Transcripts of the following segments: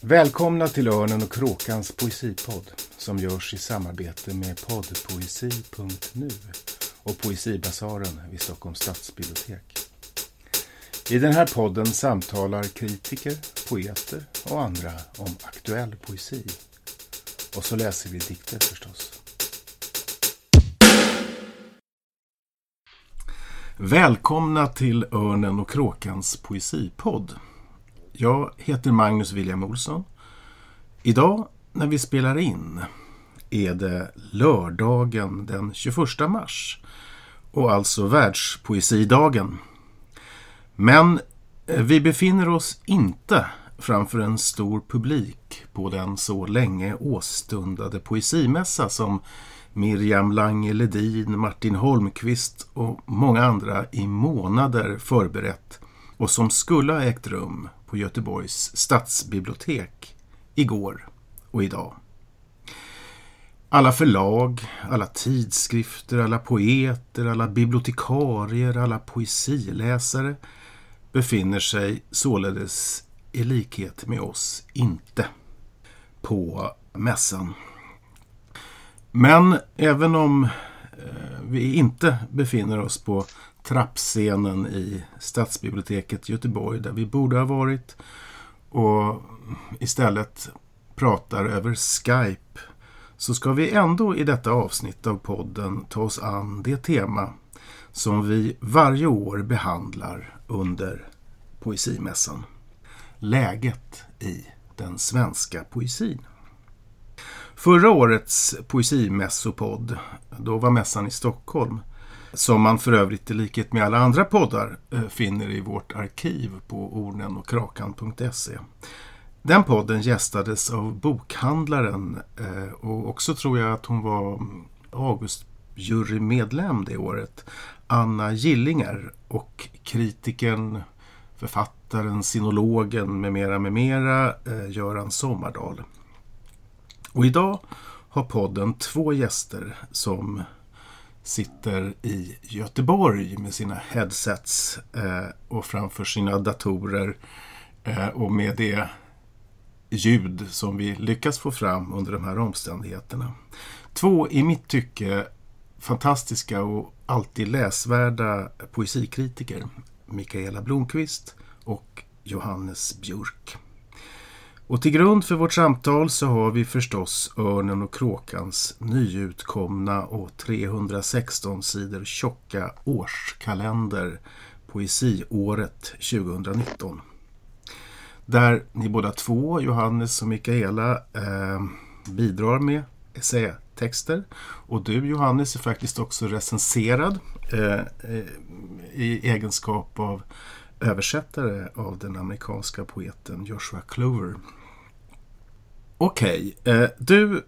Välkomna till Örnen och Kråkans poesipodd som görs i samarbete med poddpoesi.nu och Poesibasaren vid Stockholms stadsbibliotek. I den här podden samtalar kritiker, poeter och andra om aktuell poesi. Och så läser vi dikter förstås. Välkomna till Örnen och Kråkans poesipodd. Jag heter Magnus William Olsson. Idag när vi spelar in är det lördagen den 21 mars och alltså världspoesidagen. Men eh, vi befinner oss inte framför en stor publik på den så länge åstundade poesimässa som Miriam Lange Ledin, Martin Holmqvist och många andra i månader förberett och som skulle ha ägt rum på Göteborgs stadsbibliotek igår och idag. Alla förlag, alla tidskrifter, alla poeter, alla bibliotekarier, alla poesiläsare befinner sig således i likhet med oss inte på mässan. Men även om eh, vi inte befinner oss på trappscenen i Stadsbiblioteket Göteborg där vi borde ha varit och istället pratar över Skype så ska vi ändå i detta avsnitt av podden ta oss an det tema som vi varje år behandlar under Poesimässan. Läget i den svenska poesin. Förra årets poesimässopodd, då var mässan i Stockholm, som man för övrigt i likhet med alla andra poddar eh, finner i vårt arkiv på ornenochkrakan.se. Den podden gästades av bokhandlaren eh, och också tror jag att hon var Augustjurymedlem det året, Anna Gillinger och kritiken, författaren, sinologen med mera med mera, eh, Göran Sommardal. Och idag har podden två gäster som sitter i Göteborg med sina headsets eh, och framför sina datorer eh, och med det ljud som vi lyckas få fram under de här omständigheterna. Två i mitt tycke fantastiska och alltid läsvärda poesikritiker. Mikaela Blomqvist och Johannes Björk. Och till grund för vårt samtal så har vi förstås Örnen och Kråkans nyutkomna och 316 sidor tjocka årskalender Poesiåret 2019. Där ni båda två, Johannes och Mikaela, eh, bidrar med essätexter. Och du Johannes är faktiskt också recenserad eh, eh i egenskap av översättare av den amerikanska poeten Joshua Clover. Okej, okay. eh, du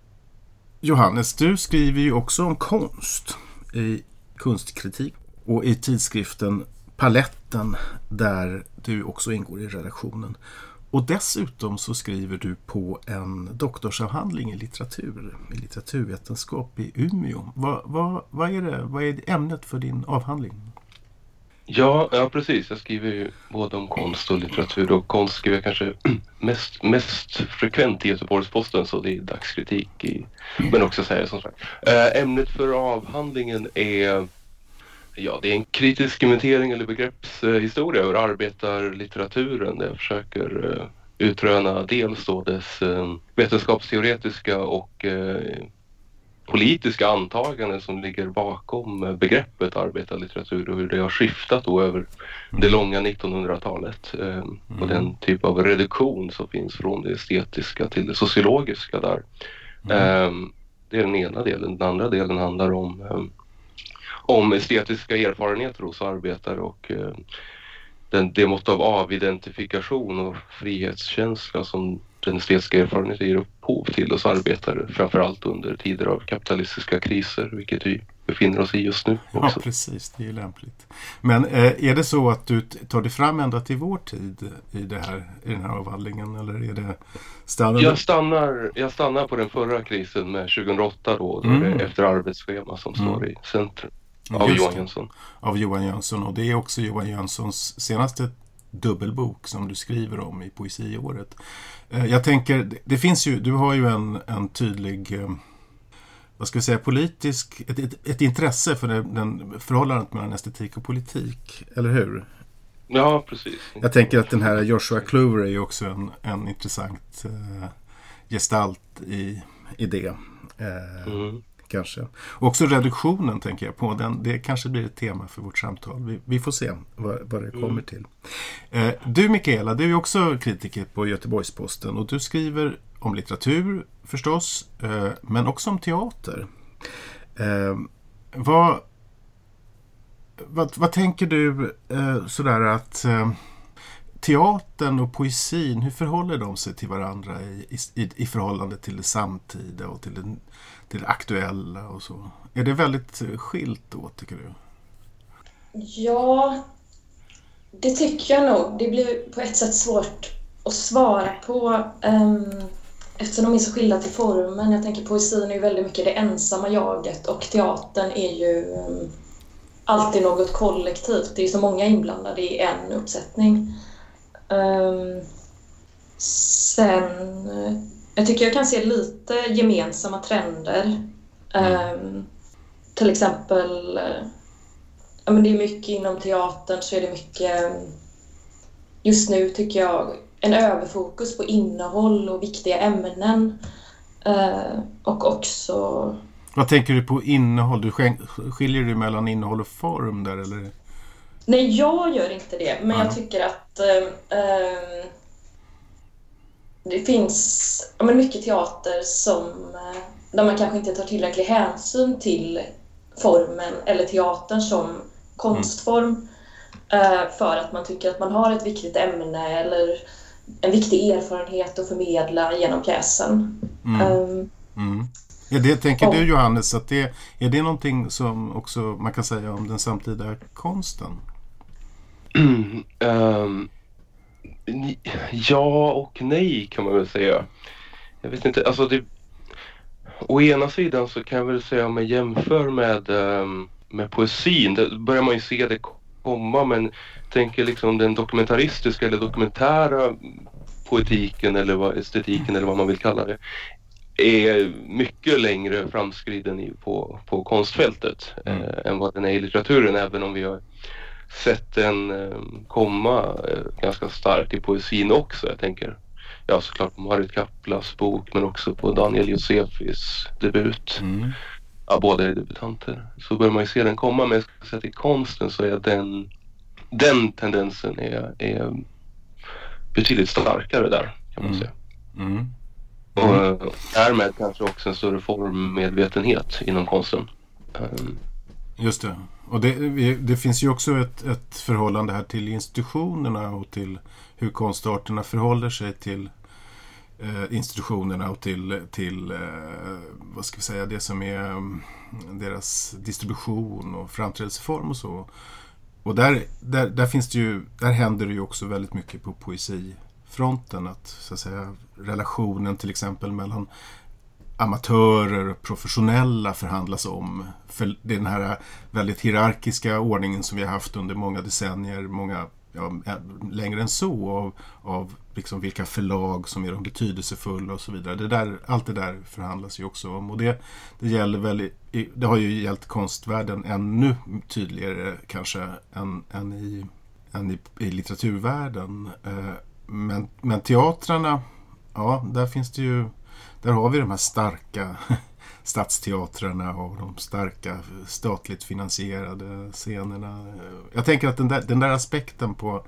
Johannes, du skriver ju också om konst i kunstkritik och i tidskriften Paletten där du också ingår i redaktionen. Och dessutom så skriver du på en doktorsavhandling i litteratur, i litteraturvetenskap i Umeå. Vad, vad, vad, är, det, vad är ämnet för din avhandling? Ja, ja precis. Jag skriver ju både om konst och litteratur och konst skriver jag kanske mest, mest frekvent i Göteborgs-Posten så det är dagskritik. I, men också så här, som sagt. Eh, ämnet för avhandlingen är Ja, det är en kritisk inventering eller begreppshistoria över arbetarlitteraturen där jag försöker eh, utröna dels då dess eh, vetenskapsteoretiska och politiska antaganden som ligger bakom begreppet arbetarlitteratur och hur det har skiftat då över det mm. långa 1900-talet. Eh, och den mm. typ av reduktion som finns från det estetiska till det sociologiska där. Mm. Eh, det är den ena delen. Den andra delen handlar om, eh, om estetiska erfarenheter hos arbetare och eh, den, det mått av avidentifikation och frihetskänsla som den estetiska erfarenheten ger upphov till oss arbetare. Framförallt under tider av kapitalistiska kriser, vilket vi befinner oss i just nu. Också. Ja, precis. Det är ju lämpligt. Men eh, är det så att du tar dig fram ända till vår tid i, det här, i den här avhandlingen? Eller är det stannar jag, stannar, jag stannar på den förra krisen med 2008 då, då mm. det efter arbetsschema som mm. står i centrum. Av Johan Jönsson. Av Johan Jönsson och det är också Johan Jönssons senaste dubbelbok som du skriver om i Poesiåret. Eh, jag tänker, det finns ju, du har ju en, en tydlig eh, vad ska vi säga, politisk, ett, ett, ett intresse för den, den förhållandet mellan estetik och politik, eller hur? Ja, precis. Jag tänker att den här Joshua Clover är ju också en, en intressant eh, gestalt i, i det. Eh, mm. Kanske. Och också reduktionen tänker jag på. Den, det kanske blir ett tema för vårt samtal. Vi, vi får se vad, vad det kommer mm. till. Eh, du Mikaela, du är också kritiker på Göteborgs-Posten och du skriver om litteratur förstås, eh, men också om teater. Eh, vad, vad, vad, tänker du eh, sådär att eh, teatern och poesin, hur förhåller de sig till varandra i, i, i förhållande till det samtida och till det, till det aktuella och så? Är det väldigt skilt då, tycker du? Ja, det tycker jag nog. Det blir på ett sätt svårt att svara på um, eftersom de är så skilda till formen. Jag tänker poesin är ju väldigt mycket det ensamma jaget och teatern är ju um, alltid något kollektivt. Det är så många inblandade i en uppsättning. Um, sen, jag tycker jag kan se lite gemensamma trender. Um, till exempel, uh, ja, men det är mycket inom teatern så är det mycket, just nu tycker jag, en överfokus på innehåll och viktiga ämnen. Uh, och också vad tänker du på innehåll? Du skiljer du mellan innehåll och form där eller? Nej, jag gör inte det. Men ja. jag tycker att eh, det finns ja, men mycket teater som, eh, där man kanske inte tar tillräcklig hänsyn till formen eller teatern som konstform. Mm. För att man tycker att man har ett viktigt ämne eller en viktig erfarenhet att förmedla genom pjäsen. Mm. Um, mm. Är det, tänker och, du Johannes, att det, är det någonting som också man kan säga om den samtida konsten? um, ja och nej kan man väl säga. Jag vet inte, alltså det, Å ena sidan så kan jag väl säga om jag jämför med, um, med poesin, då börjar man ju se det komma men tänker liksom den dokumentaristiska eller dokumentära poetiken eller vad, estetiken eller vad man vill kalla det är mycket längre framskriden på, på konstfältet mm. eh, än vad den är i litteraturen även om vi har sett den eh, komma eh, ganska starkt i poesin också. Jag tänker ja, såklart på Marit Kaplas bok men också på Daniel Josefis debut. Mm. Ja, båda är debutanter. Så börjar man ju se den komma men jag ska säga att i konsten så är den, den tendensen är, är betydligt starkare där kan man mm. säga. Mm. Och mm. därmed kanske också en större formmedvetenhet inom konsten. Um. Just det. Och det, det, finns ju också ett, ett förhållande här till institutionerna och till hur konstarterna förhåller sig till eh, institutionerna och till, till eh, vad ska vi säga, det som är mm, deras distribution och framträdelseform och så. Och där, där, där, finns det ju, där händer det ju också väldigt mycket på poesifronten. Att, så att säga, relationen till exempel mellan amatörer och professionella förhandlas om. För den här väldigt hierarkiska ordningen som vi har haft under många decennier, många ja, längre än så, av, av liksom vilka förlag som är de betydelsefulla och så vidare. Det där, allt det där förhandlas ju också om. Och det, det, gäller väl i, det har ju gällt konstvärlden ännu tydligare kanske än, än, i, än i, i litteraturvärlden. Eh, men, men teatrarna, ja, där finns det ju, där har vi de här starka stadsteatrarna och de starka statligt finansierade scenerna. Jag tänker att den där, den där aspekten på,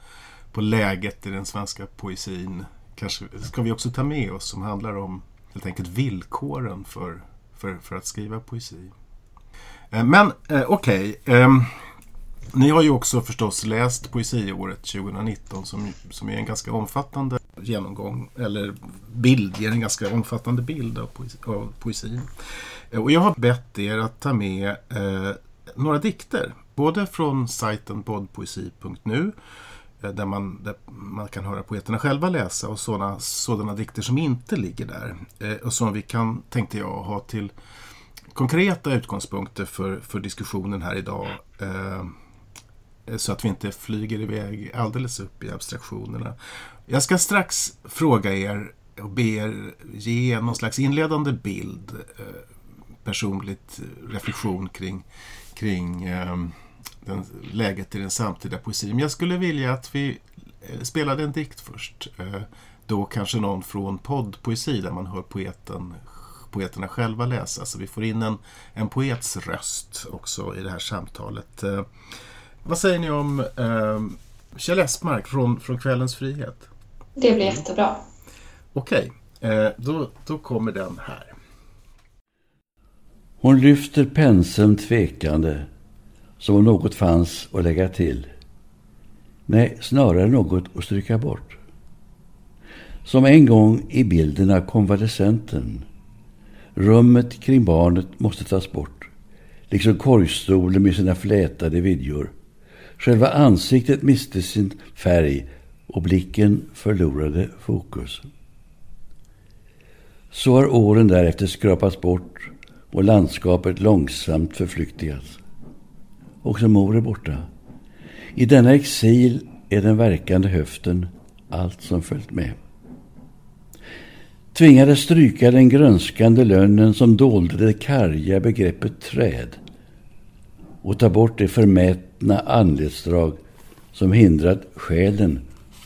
på läget i den svenska poesin kanske ska vi också ta med oss som handlar om helt enkelt villkoren för, för, för att skriva poesi. Eh, men eh, okej, okay. eh, ni har ju också förstås läst Poesiåret 2019 som, som är en ganska omfattande genomgång, eller bild, ger en ganska omfattande bild av, poesi, av poesin. Eh, och jag har bett er att ta med eh, några dikter, både från sajten poddpoesi.nu eh, där man, där man kan höra poeterna själva läsa och sådana, sådana dikter som inte ligger där. Eh, och som vi kan, tänkte jag, ha till konkreta utgångspunkter för, för diskussionen här idag. Eh, så att vi inte flyger iväg alldeles upp i abstraktionerna. Jag ska strax fråga er och be er ge någon slags inledande bild, eh, personligt reflektion kring, kring eh, den, läget i den samtida poesin. Men jag skulle vilja att vi eh, spelade en dikt först. Då kanske någon från poddpoesi där man hör poeten poeterna själva läsa. Så vi får in en, en poets röst också i det här samtalet. Vad säger ni om Kjell Esmark från, från Kvällens frihet? Det blir jättebra. Okej, eh, då, då kommer den här. Hon lyfter penseln tvekande som om något fanns att lägga till. Nej, snarare något att stryka bort. Som en gång i bilden av konvalescenten Rummet kring barnet måste tas bort, liksom korgstolen med sina flätade vidjor. Själva ansiktet miste sin färg och blicken förlorade fokus. Så har åren därefter skrapats bort och landskapet långsamt förflyktigats. Också mor är borta. I denna exil är den verkande höften allt som följt med tvingades stryka den grönskande lönnen som dolde det karga begreppet träd och ta bort det förmätna anletsdrag som hindrat själen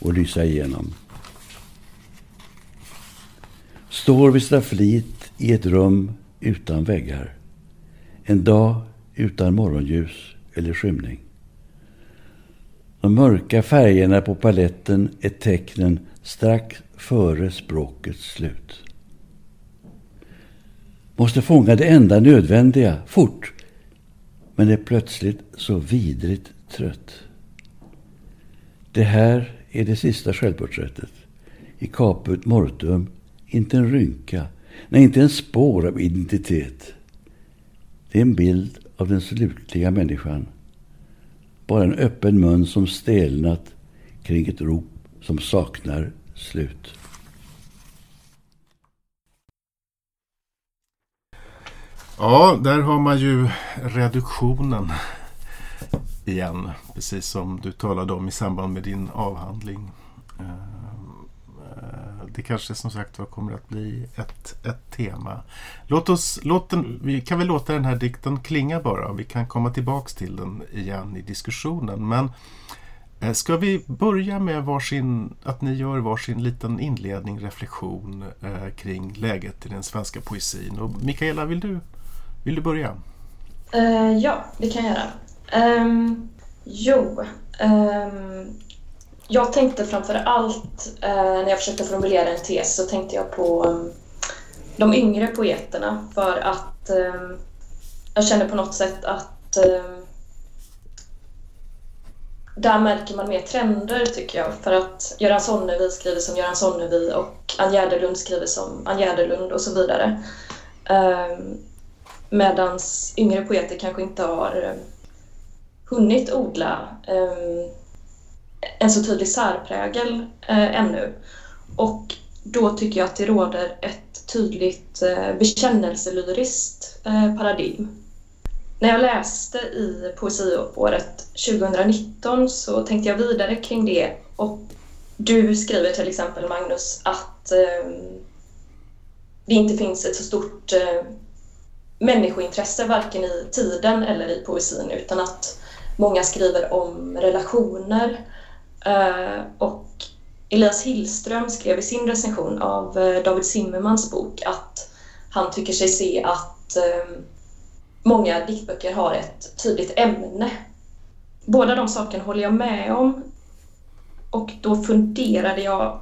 och lysa igenom. Står vid staffliet i ett rum utan väggar. En dag utan morgonljus eller skymning. De mörka färgerna på paletten är tecknen strax före språkets slut. Måste fånga det enda nödvändiga, fort, men är plötsligt så vidrigt trött. Det här är det sista självporträttet. I caput mortum, inte en rynka, nej, inte en spår av identitet. Det är en bild av den slutliga människan. Bara en öppen mun som stelnat kring ett rop som saknar slut. Ja, där har man ju reduktionen igen. Precis som du talade om i samband med din avhandling. Eh, eh, det kanske som sagt var kommer att bli ett, ett tema. Låt oss, låt den, vi kan väl låta den här dikten klinga bara. Vi kan komma tillbaks till den igen i diskussionen. Men eh, ska vi börja med varsin, att ni gör varsin liten inledning, reflektion eh, kring läget i den svenska poesin. Och Mikaela, vill du, vill du börja? Uh, ja, det kan jag göra. Um, jo, um, jag tänkte framför allt uh, när jag försökte formulera en tes så tänkte jag på um, de yngre poeterna för att jag känner på något sätt att där märker man mer trender tycker jag. För att Göran Sonnevi skriver som Göran Sonnevi och Ann Gärdelund skriver som Ann Gärdelund och så vidare. Um, Medan yngre poeter kanske inte har um, hunnit odla ehm, en så tydlig särprägel eh, ännu. Och då tycker jag att det råder ett tydligt eh, bekännelselyriskt eh, paradigm när jag läste i poesiåret 2019 så tänkte jag vidare kring det och du skriver till exempel Magnus att eh, det inte finns ett så stort eh, människointresse varken i tiden eller i poesin utan att många skriver om relationer. Eh, och Elias Hillström skrev i sin recension av eh, David Zimmermans bok att han tycker sig se att eh, många diktböcker har ett tydligt ämne. Båda de sakerna håller jag med om. Och då funderade jag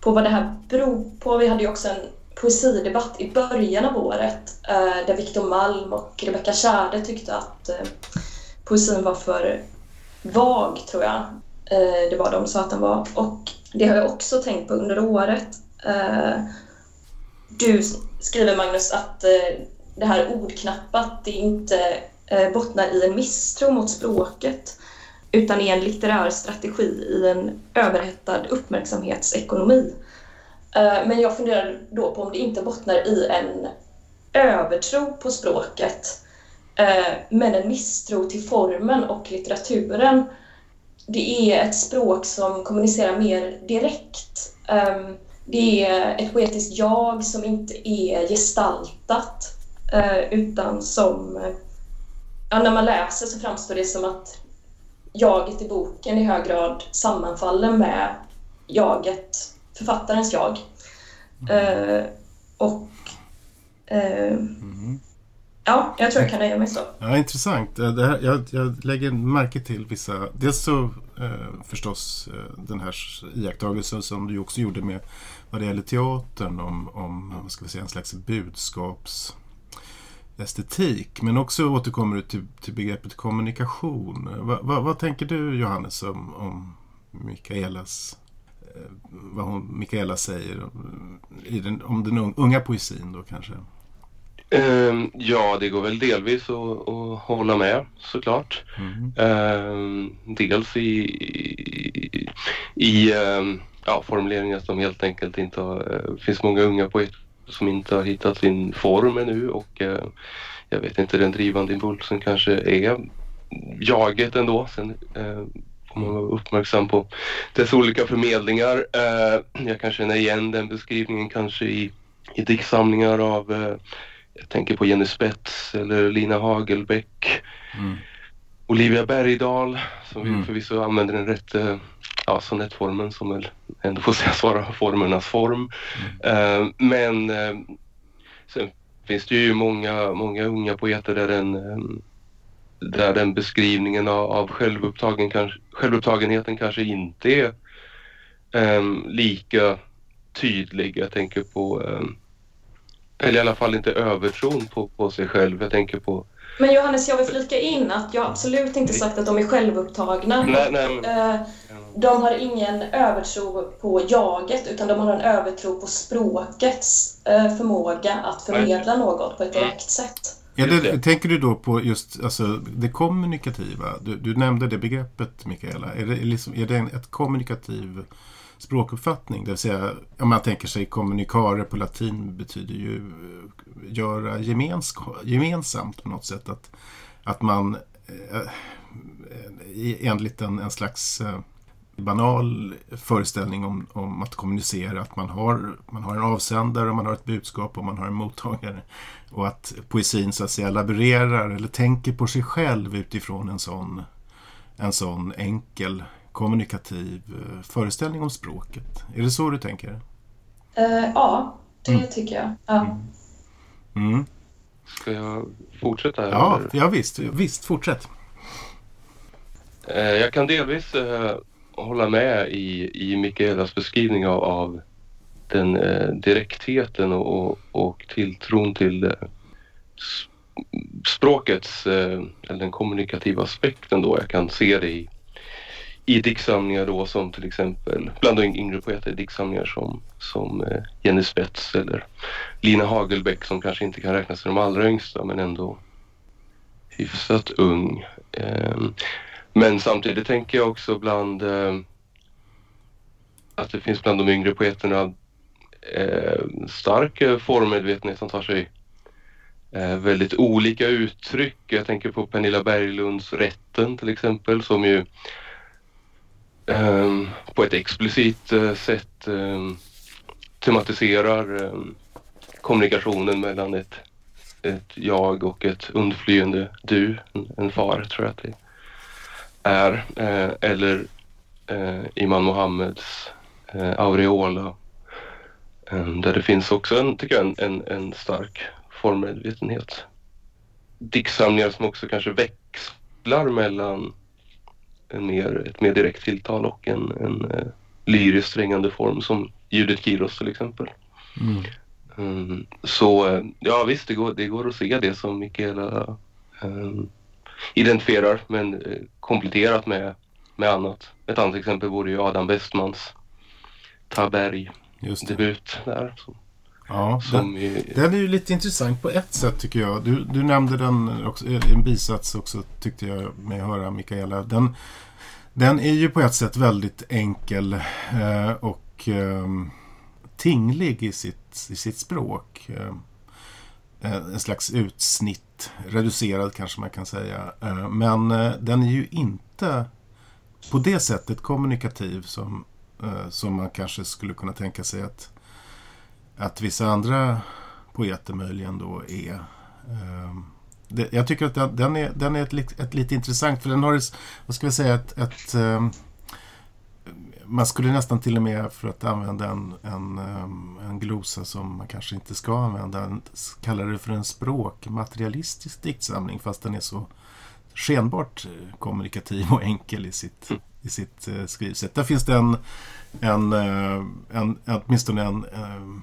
på vad det här beror på. Vi hade ju också en poesidebatt i början av året där Victor Malm och Rebecca Tjärde tyckte att poesin var för vag, tror jag. Eh, det var de sa att den var. Och det har jag också tänkt på under året. Eh, du skriver, Magnus, att eh, det här ordknappat det inte eh, bottnar i en misstro mot språket utan i en litterär strategi i en överhettad uppmärksamhetsekonomi. Eh, men jag funderar då på om det inte bottnar i en övertro på språket men en misstro till formen och litteraturen det är ett språk som kommunicerar mer direkt. Um, det är ett poetiskt jag som inte är gestaltat uh, utan som... Ja, när man läser så framstår det som att jaget i boken i hög grad sammanfaller med jaget, författarens jag. Uh, och uh, mm. Ja, jag tror jag kan nöja mig så. Ja, intressant. Det här, jag, jag lägger märke till vissa... Dels så eh, förstås eh, den här iakttagelsen som du också gjorde med vad det gäller teatern om, om vad ska vi säga, en slags budskapsestetik. Men också återkommer du till, till begreppet kommunikation. Va, va, vad tänker du Johannes om, om Mikaelas eh, vad hon, Mikaela säger i den, om den unga poesin då kanske? Um, ja, det går väl delvis att, att hålla med såklart. Mm. Um, dels i, i, i um, ja, formuleringar som helt enkelt inte har... Det uh, finns många unga poeter som inte har hittat sin form ännu och uh, jag vet inte, den drivande impulsen kanske är jaget ändå. Sen eh, uh, får man vara uppmärksam på dess olika förmedlingar. Eh, jag kan känna igen den beskrivningen kanske i, i diktsamlingar av jag tänker på Jenny Spets eller Lina Hagelbäck. Mm. Olivia Bergdahl som mm. vi förvisso använder den rätt eh, ja, sonettformen som väl ändå får sägas vara formernas form. Mm. Uh, men uh, sen finns det ju många, många unga poeter där den, um, där den beskrivningen av, av självupptagen, kanske, självupptagenheten kanske inte är um, lika tydlig. Jag tänker på um, eller i alla fall inte övertron på, på sig själv. Jag tänker på... Men Johannes, jag vill flika in att jag absolut inte sagt att de är självupptagna. Nej, nej, men... Eh, de har ingen övertro på jaget utan de har en övertro på språkets eh, förmåga att förmedla nej. något på ett direkt sätt. Ja, det, tänker du då på just alltså, det kommunikativa? Du, du nämnde det begreppet, Mikaela. Är det, liksom, är det en, ett kommunikativ språkuppfattning. Det vill säga, om man tänker sig kommunikare på latin betyder ju eh, göra gemensamt på något sätt. Att, att man eh, eh, enligt en, en slags eh, banal föreställning om, om att kommunicera, att man har, man har en avsändare och man har ett budskap och man har en mottagare. Och att poesin så att säga laborerar eller tänker på sig själv utifrån en sån, en sån enkel kommunikativ eh, föreställning om språket. Är det så du tänker? Uh, ja, det mm. tycker jag. Ja. Mm. Mm. Ska jag fortsätta? Här, ja, ja visst, visst, fortsätt. Uh, jag kan delvis uh, hålla med i, i Mikaelas beskrivning av, av den direktheten och, och, och, tilltron till språkets, eller den kommunikativa aspekten då. Jag kan se det i i diktsamlingar då som till exempel bland de yngre poeter diktsamlingar som, som eh, Jenny Spets eller Lina Hagelbäck som kanske inte kan räknas till de allra yngsta men ändå hyfsat ung. Ehm, men samtidigt tänker jag också bland eh, att det finns bland de yngre poeterna eh, stark formmedvetenhet som tar sig väldigt olika uttryck. Jag tänker på Pernilla Berglunds Rätten till exempel som ju Ehm, på ett explicit eh, sätt ehm, tematiserar ehm, kommunikationen mellan ett, ett jag och ett undflyende du, en, en far tror jag att det är. Eh, eller Iman Imam Mohammeds Aureola där det finns också en, tycker jag, en, en, en stark formmedvetenhet. Diktsamlingar som också kanske växlar mellan en mer, ett mer direkt tilltal och en, en uh, lyriskt strängande form som Judith Kiros till exempel. Mm. Um, så uh, ja visst, det går, det går att se det som Mikaela um, identifierar men uh, kompletterat med, med annat. Ett annat exempel vore ju Adam Westmans Taberg debut där. Så. Ja, den, är... den är ju lite intressant på ett sätt tycker jag. Du, du nämnde den också, en bisats också tyckte jag mig höra Mikaela. Den, den är ju på ett sätt väldigt enkel eh, och eh, tinglig i sitt, i sitt språk. Eh, en slags utsnitt, reducerad kanske man kan säga. Eh, men eh, den är ju inte på det sättet kommunikativ som, eh, som man kanske skulle kunna tänka sig att, att vissa andra poeter möjligen då är. Eh, det, jag tycker att den, den är, den är ett, ett, lite intressant för den har, vad ska vi säga, ett, ett eh, man skulle nästan till och med, för att använda en, en, ehm, en glosa som man kanske inte ska använda, kalla det för en språkmaterialistisk diktsamling fast den är så skenbart eh, kommunikativ och enkel i sitt, i sitt eh, skrivsätt. Där finns det en, en, eh, en åtminstone en, en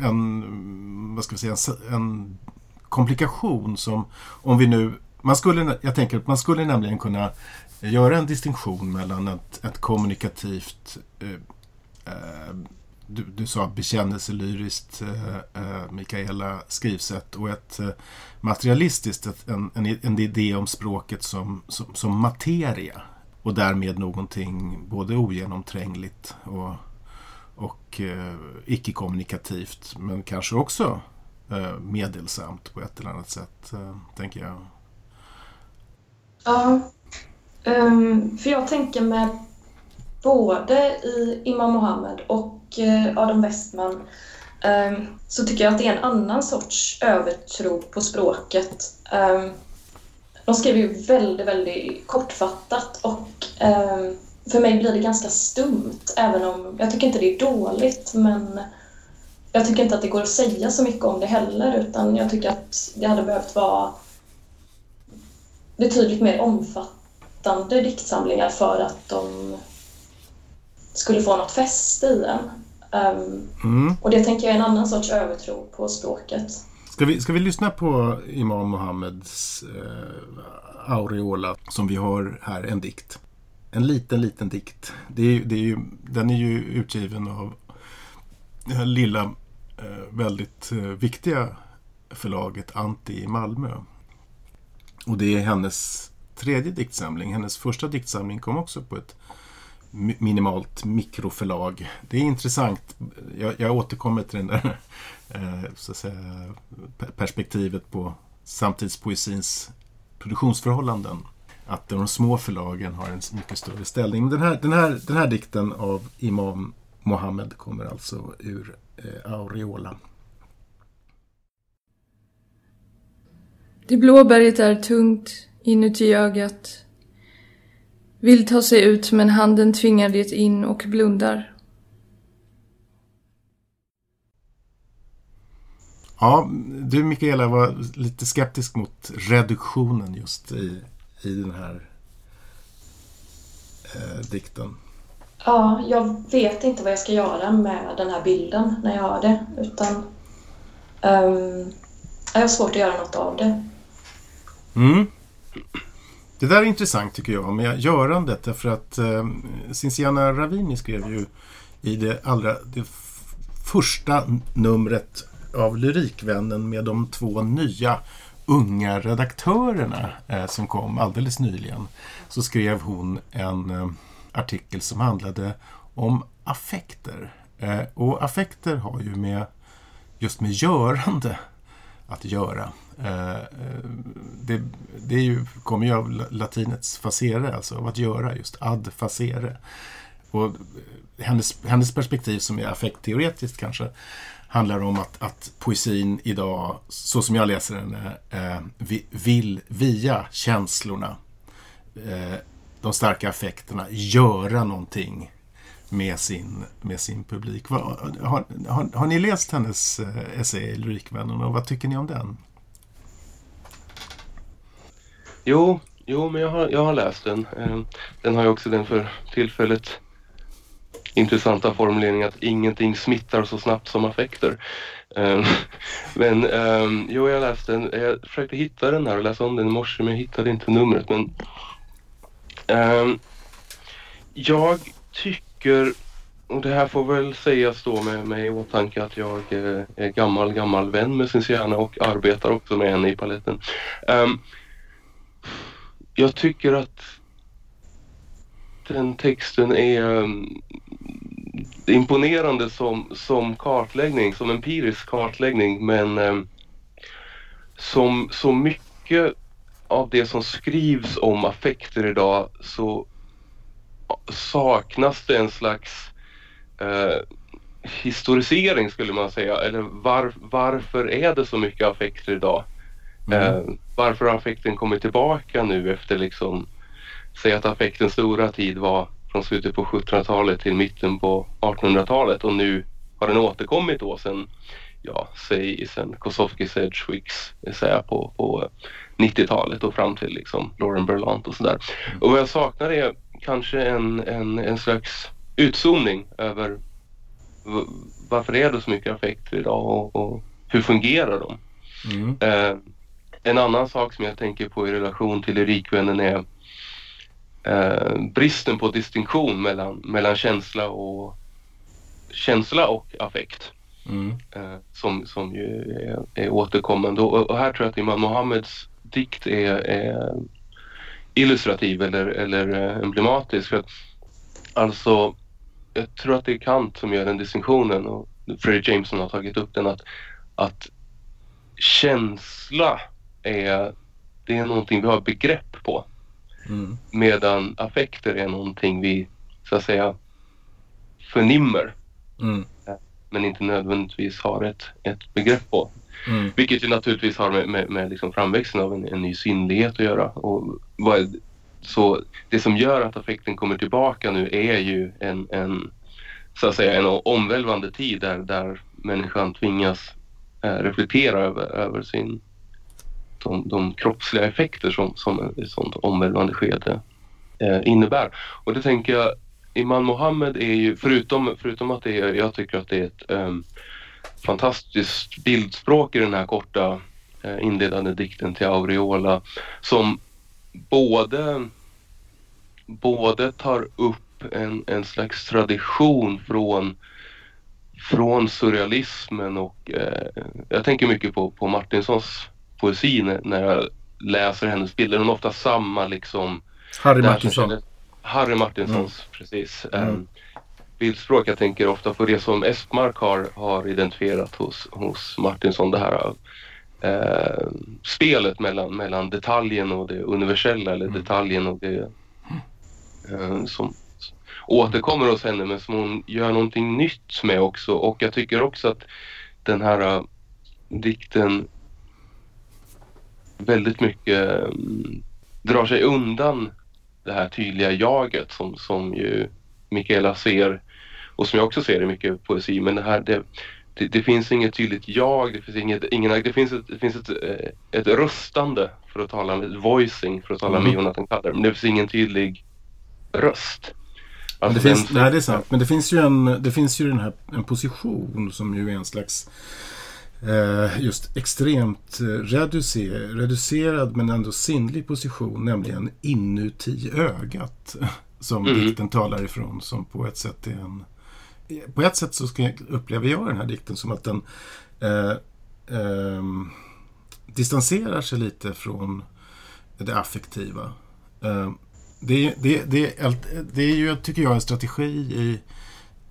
en, vad ska vi säga, en, en komplikation som om vi nu man skulle, jag tänker att man skulle nämligen kunna göra en distinktion mellan ett, ett kommunikativt eh, eh, du, du sa bekännelselyriskt eh, eh, Mikaela skrivsätt och ett eh, materialistiskt, ett, en, en, en, idé om språket som, som, som, materia och därmed någonting både ogenomträngligt och, och eh, icke-kommunikativt men kanske också eh, medelsamt på ett eller annat sätt, eh, tänker jag. Ja, um, för jag tänker med både i Imam Mohammed och eh, Adam Westman um, så tycker jag att det är en annan sorts övertro på språket. Um, de skriver ju väldigt, väldigt kortfattat och för mig blir det ganska stumt även om jag tycker inte det är dåligt men jag tycker inte att det går att säga så mycket om det heller utan jag tycker att det hade behövt vara betydligt mer omfattande diktsamlingar för att de skulle få något fäste i en. Um, mm. Och det tänker jag är en annan sorts övertro på språket. Ska vi, ska vi lyssna på Imam Mohammeds eh, Aureola som vi har här, en dikt. En liten, liten dikt. Det är, det är ju, den är ju utgiven av det här lilla, eh, väldigt eh, viktiga förlaget Anti i Malmö. Och det är hennes tredje diktsamling. Hennes första diktsamling kom också på ett minimalt mikroförlag. Det är intressant. Jag, jag återkommer till den där eh, så att säga, perspektivet på samtidspoesins produktionsförhållanden. Att de små förlagen har en mycket större ställning. Den här, den här, den här dikten av Imam Mohammed kommer alltså ur eh, Aureola. Det blå berget är tungt inuti ögat. Vill ta sig ut men handen tvingar det in och blundar. Ja, du Mikaela var lite skeptisk mot reduktionen just i, i den här eh, dikten. Ja, jag vet inte vad jag ska göra med den här bilden när jag har det. Utan um, jag har svårt att göra något av det. Mm. Det där är intressant tycker jag med görandet därför att eh, Cinciana Ravini skrev ju i det allra det första numret av Lyrikvännen med de två nya unga redaktörerna eh, som kom alldeles nyligen så skrev hon en eh, artikel som handlade om affekter. Eh, och affekter har ju med just med görande att göra. Eh, eh, det, det är ju, kommer ju av latinets facere, alltså av att göra, just ad facere. Och eh, hennes, hennes perspektiv som är affektteoretiskt kanske handlar om att, att poesin idag, så som jag läser den, eh, vill via känslorna, eh, de starka affekterna, göra någonting med sin, med sin publik. Har, har, har, ni läst hennes eh, essä Lyrikvännen och vad tycker ni om den? Jo, jo men jag har, jag har läst den. Eh, den har jag också den för tillfället intressanta formuleringen att ingenting smittar så snabbt som affekter. Ehm, men um, jo, jag läste den. Jag försökte hitta den här och läsa om den i morse men jag hittade inte numret. Men um, jag tycker, och det här får väl sägas då med, med i åtanke att jag är, är gammal, gammal vän med Cinciana och arbetar också med henne i paletten. Um, jag tycker att den texten är um, imponerande som, som kartläggning, som empirisk kartläggning men um, som så mycket av det som skrivs om affekter idag så saknas det en slags eh, historisering skulle man säga. Eller var, varför är det så mycket affekter idag? Mm. Eh, varför har affekten kommit tillbaka nu efter liksom, säg att affektens stora tid var från slutet på 1700-talet till mitten på 1800-talet och nu har den återkommit då sen, ja, säg sen Kosofsky Sedgwicks, säga på, på 90-talet och fram till liksom Lauren Berlant och sådär. Och vad jag saknar är kanske en, en, en slags utzoomning över varför är det så mycket affekter idag och, och hur fungerar de? Mm. Eh, en annan sak som jag tänker på i relation till Erikvännen är eh, bristen på distinktion mellan, mellan känsla och känsla och affekt. Mm. Eh, som, som ju är, är återkommande och, och, här tror jag att Imam Mohammeds dikt är, är illustrativ eller, eller eh, emblematisk. För att, alltså, jag tror att det är Kant som gör den distinktionen och Fredrik Jameson har tagit upp den att, att känsla är, det är någonting vi har begrepp på. Mm. Medan affekter är någonting vi så att säga förnimmer. Mm. Men inte nödvändigtvis har ett, ett begrepp på. Mm. Vilket ju naturligtvis har med, med, med liksom framväxten av en, en ny sinnlighet att göra. Och vad, så det som gör att affekten kommer tillbaka nu är ju en, en så att säga en omvälvande tid där, där människan tvingas eh, reflektera över, över sin, de, de kroppsliga effekter som, som ett sånt omvälvande skede eh, innebär. Och det tänker jag, Iman Mohammed är ju, förutom, förutom att det är, jag tycker att det är ett eh, fantastiskt bildspråk i den här korta eh, inledande dikten till Aureola som både, både tar upp en, en slags tradition från, från surrealismen och eh, jag tänker mycket på, på Martinsons poesi när, när jag läser hennes bilder. Hon har ofta samma liksom Harry Martinsson. Harry Martinsons, mm. precis. Mm. Um, bildspråk. Jag tänker ofta på det som Espmark har, har identifierat hos, hos Martinsson. Det här uh, spelet mellan, mellan detaljen och det universella eller mm. detaljen och det uh, som återkommer hos henne men som hon gör någonting nytt med också. Och jag tycker också att den här uh, dikten väldigt mycket um, drar sig undan det här tydliga jaget som, som ju Mikaela ser och som jag också ser i mycket poesi. Men det här, det, det, det finns inget tydligt jag, det finns, inget, ingen, det finns, ett, det finns ett, eh, ett röstande för att tala med voicing för att tala mm. med Jonathan Kaller. Men det finns ingen tydlig röst. Alltså det finns, den, nej, det är sant. Men det finns ju, en, det finns ju den här, en position som ju är en slags just extremt eh, reducer, reducerad men ändå sinnlig position, nämligen inuti ögat. Som mm. dikten talar ifrån, som på ett sätt är en... På ett sätt så jag, upplever jag den här dikten som att den eh, eh, distanserar sig lite från det affektiva. Eh, det, det, det, det, är ju, tycker jag, en strategi i,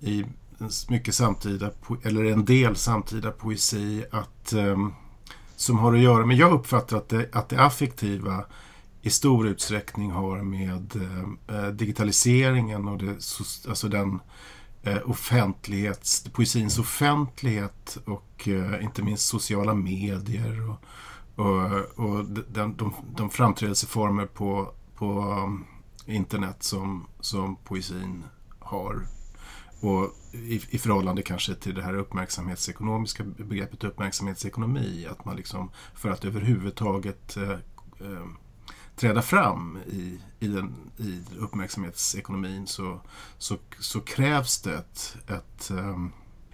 i mycket samtida, eller en del samtida poesi att, um, som har att göra med, jag uppfattar att det, att det affektiva i stor utsträckning har med ehm, eh, digitaliseringen och det, alltså den eh, offentlighets, poesins offentlighet och eh, inte minst sociala medier och, och, och den, de, de framträdelseformer på, på ehm, internet som, som poesin har och i, i förhållande kanske till det här uppmärksamhetsekonomiska begreppet uppmärksamhetsekonomi. Att man liksom för att överhuvudtaget eh, eh, träda fram i, i, den, i uppmärksamhetsekonomin så, så, så krävs det ett, ett, eh,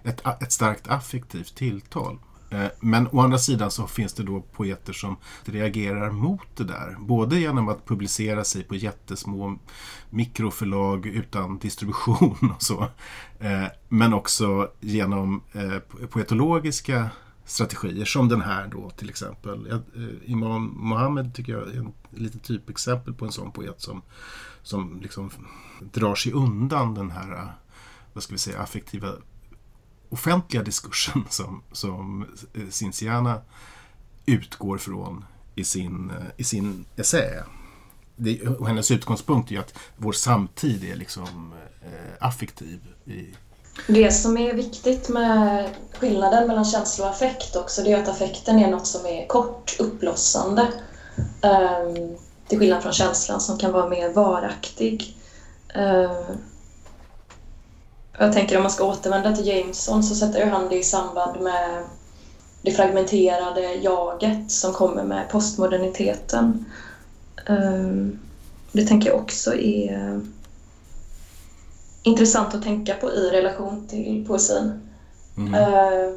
ett, ett starkt affektivt tilltal. Eh, men å andra sidan så finns det då poeter som reagerar mot det där. Både genom att publicera sig på jättesmå mikroförlag utan distribution och så. Eh, men också genom eh, poetologiska strategier som den här då till exempel. Imam Mohammed tycker jag är ett litet typexempel på en sån poet som, som liksom drar sig undan den här vad ska vi säga, affektiva offentliga diskursen som, som eh, Cinciana utgår från i sin, eh, i sin essä. det, och hennes utgångspunkt är ju att vår samtid är liksom eh, affektiv. I... Det som är viktigt med skillnaden mellan känsla och affekt också, det är att affekten är något som är kort, uppblossande. Um, till skillnad från känslan som kan vara mer varaktig. Uh, jag tänker om man ska återvända till Jameson så sätter han det i samband med det fragmenterade jaget som kommer med postmoderniteten. Um, det tänker jag också är intressant att tänka på i relation till poesin. Mm. Uh,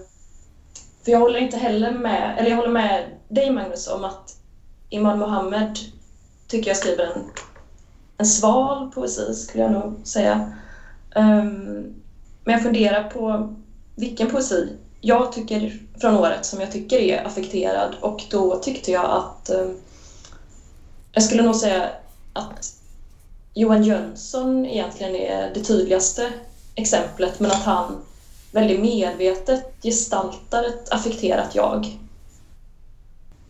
för jag håller inte heller med, eller jag håller med dig Magnus om att Imad Mohammed tycker jag skriver en, en sval poesi skulle jag nog säga. Um, men jag funderar på vilken poesi jag tycker från året som jag tycker är affekterad och då tyckte jag att um, jag skulle nog säga att Johan Jönsson egentligen är det tydligaste exemplet men att han väldigt medvetet gestaltar ett affekterat jag.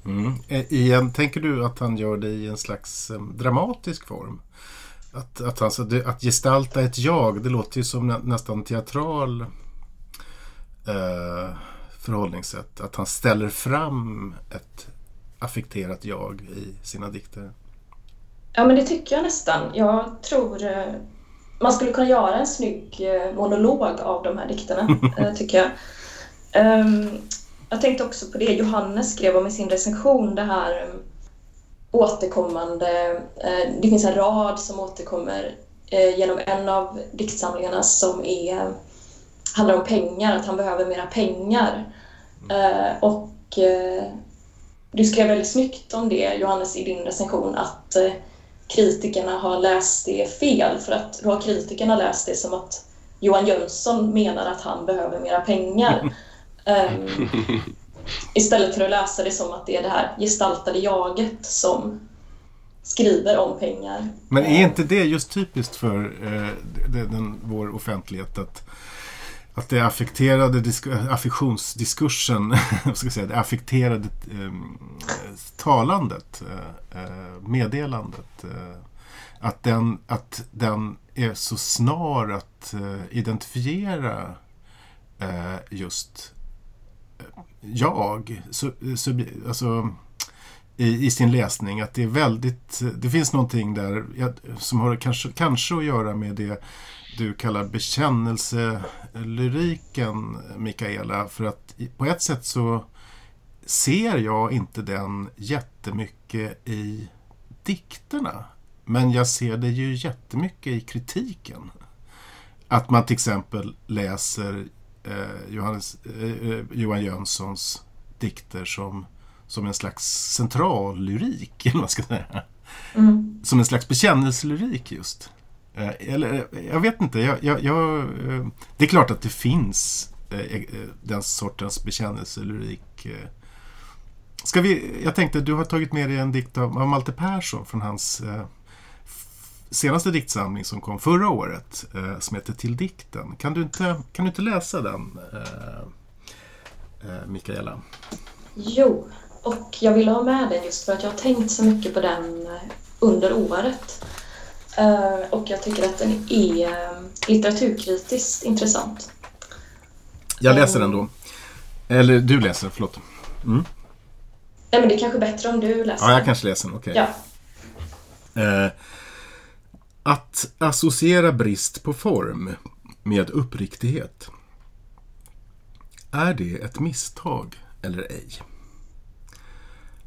Mm. Eh, Igen, tänker du att han gör det i en slags ehm, dramatisk form? Att, att, alltså, det, att gestalta ett jag, det låter ju som nä, nästan teatral eh, förhållningssätt. Att han ställer fram ett affekterat jag i sina dikter. Ja, men det tycker jag nästan. Jag tror eh, man skulle kunna göra en snygg eh, monolog av de här dikterna, eh, tycker jag. Um, jag tänkte också på det Johannes skrev om i sin recension, det här återkommande... Uh, det finns en rad som återkommer uh, genom en av diktsamlingarna som är, handlar om pengar, att han behöver mera pengar. Uh, och du skrev väldigt snyggt om det, Johannes, i din recension, att kritikerna har läst det fel för att då har kritikerna läst det som att Johan Jönsson menar att han behöver mera pengar. Um, istället för att läsa det som att det är det här gestaltade jaget som skriver om pengar. Men är inte det just typiskt för eh, den, den, vår offentlighet att att det affekterade affektionsdiskursen, ska säga, det affekterade eh, talandet, eh, eh, meddelandet, eh, att, den, att den är så snar att eh, identifiera eh, just jag, sub, sub, alltså, i, i, sin läsning. Att det är väldigt, det finns någonting där som har kanske, kanske att göra med det du kallar bekännelselyriken, Mikaela. För att på ett sätt så ser jag inte den jättemycket i dikterna. Men jag ser det ju jättemycket i kritiken. Att man till exempel läser eh, Johannes, eh, Johan Jönssons dikter som, som en slags centrallyrik, eller vad man ska säga. Mm. Som en slags bekännelselyrik just. Eh, eller, jag vet inte. Jag, jag, jag, eh, det är klart att det finns eh, den sortens bekännelselyrik. Ska vi, jag tänkte, du har tagit med dig en dikt av, av Malte Persson från hans senaste diktsamling som kom förra året eh, som heter Till dikten. Kan du inte, kan du inte läsa den, eh, Mikaela? Jo, och jag ville ha med den just för att jag har tänkt så mycket på den under året. Eh, och jag tycker att den är eh, litteraturkritiskt intressant. Jag läser den då. Eller du läser, förlåt. Mm. Nej, men det är kanske bättre om du läser. Ja, jag kanske läser den. Okej. Okay. Ja. Att associera brist på form med uppriktighet. Är det ett misstag eller ej?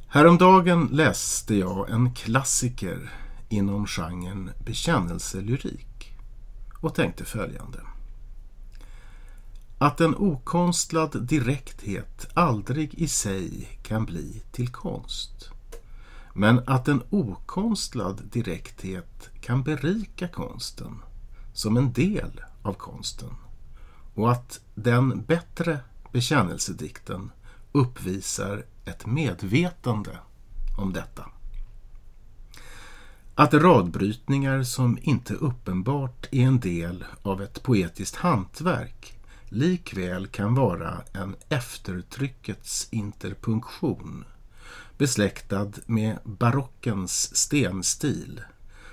Häromdagen läste jag en klassiker inom genren bekännelselyrik och tänkte följande. Att en okonstlad direkthet aldrig i sig kan bli till konst. Men att en okonstlad direkthet kan berika konsten som en del av konsten och att den bättre bekännelsedikten uppvisar ett medvetande om detta. Att radbrytningar som inte uppenbart är en del av ett poetiskt hantverk likväl kan vara en eftertryckets interpunktion besläktad med barockens stenstil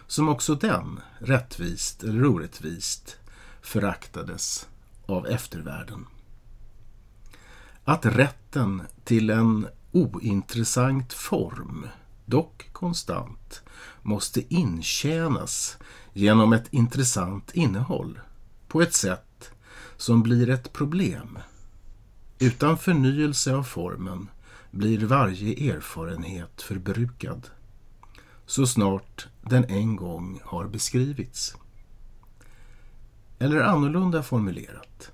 som också den, rättvist eller orättvist, föraktades av eftervärlden. Att rätten till en ointressant form, dock konstant, måste intjänas genom ett intressant innehåll på ett sätt som blir ett problem. Utan förnyelse av formen blir varje erfarenhet förbrukad så snart den en gång har beskrivits. Eller annorlunda formulerat.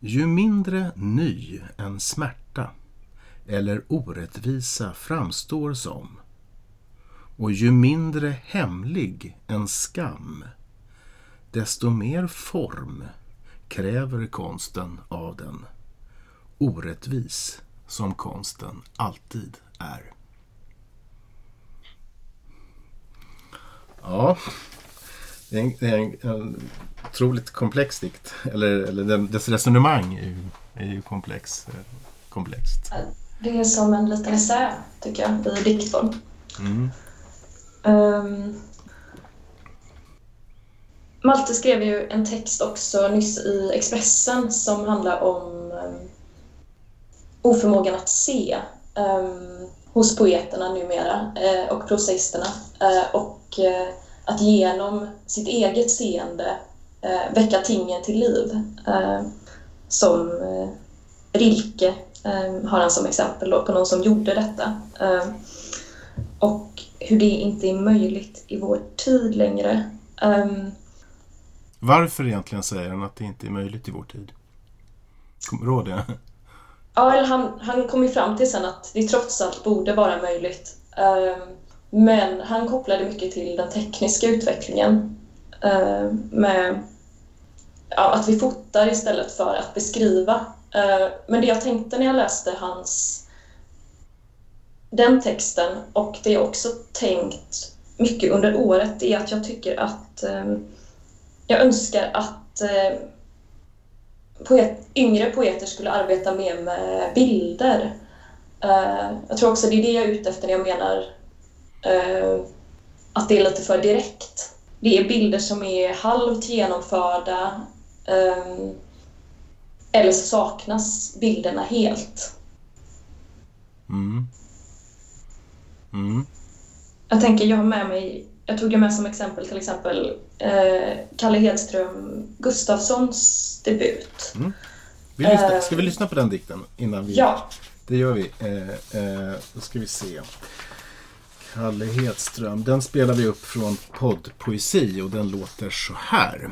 Ju mindre ny en smärta eller orättvisa framstår som och ju mindre hemlig en skam desto mer form kräver konsten av den. Orättvis som konsten alltid är. Ja, det är en, det är en, en otroligt komplex dikt. Eller, eller dess resonemang är ju, är ju komplex, komplext. Det är som en liten essä, tycker jag, i diktform. Mm. Um, Malte skrev ju en text också nyss i Expressen som handlar om um, oförmågan att se um, hos poeterna numera uh, och prosaisterna. Uh, eh, och uh, att genom sitt eget seende väcka tingen till liv. som Rilke har han som exempel då, på någon som gjorde detta. Ehm, och hur det inte är möjligt i vår tid längre. Ehm, Varför egentligen säger han att det inte är möjligt i vår tid? Kommer du ihåg det? Ja, eller han, han kom ju fram till sen att det trots allt borde vara möjligt. Ehm, men han kopplade mycket till den tekniska utvecklingen. Ehm, med ja, att vi fotar istället för att beskriva. Ehm, men det jag tänkte när jag läste hans den texten och det jag också tänkt mycket under året är att jag tycker att jag önskar att poet, yngre poeter skulle arbeta mer med bilder. Eh, jag tror också det är det jag är ute efter när jag menar eh, att det är lite för direkt. Det är bilder som är halvt genomförda eh, eller så saknas bilderna helt. Mm. Mm. Jag tänker, jag har med mig jag tog med som exempel till exempel eh, Kalle Hedström Gustafssons debut. Mm. Vi lyssnar, ska vi lyssna på den dikten innan vi... Ja. Det gör vi. Eh, eh, då ska vi se. Kalle Hedström. Den spelar vi upp från poddpoesi och den låter så här.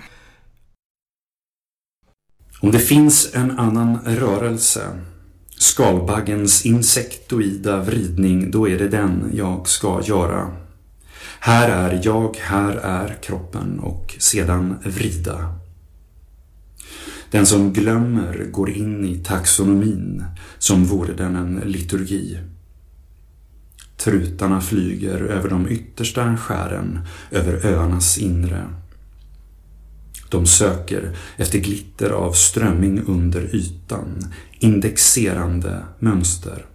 Om det finns en annan rörelse, skalbaggens insektoida vridning, då är det den jag ska göra. Här är jag, här är kroppen och sedan vrida. Den som glömmer går in i taxonomin som vore den en liturgi. Trutarna flyger över de yttersta skären, över öarnas inre. De söker efter glitter av strömming under ytan, indexerande mönster.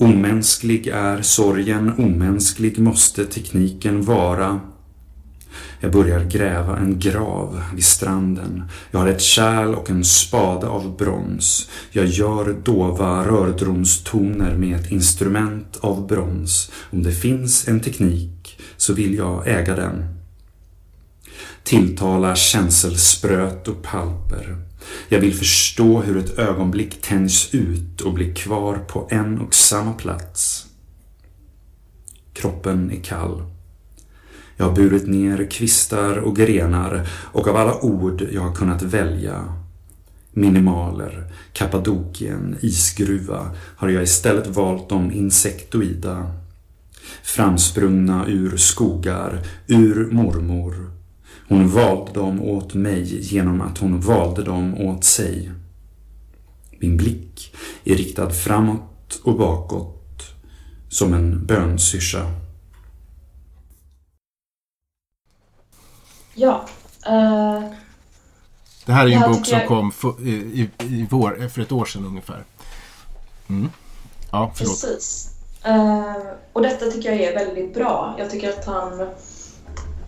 Omänsklig är sorgen, omänsklig måste tekniken vara. Jag börjar gräva en grav vid stranden. Jag har ett kärl och en spade av brons. Jag gör dova rördromstoner med ett instrument av brons. Om det finns en teknik så vill jag äga den. Tilltala känselspröt och palper. Jag vill förstå hur ett ögonblick tänjs ut och blir kvar på en och samma plats. Kroppen är kall. Jag har burit ner kvistar och grenar och av alla ord jag har kunnat välja minimaler, Kappadokien, isgruva har jag istället valt de insektoida framsprungna ur skogar, ur mormor hon valde dem åt mig genom att hon valde dem åt sig. Min blick är riktad framåt och bakåt som en bönsyrsa. Ja. Uh, det här är en bok som jag... kom för, i, i, vår, för ett år sedan ungefär. Mm. Ja, förlåt. Precis. Uh, och detta tycker jag är väldigt bra. Jag tycker att han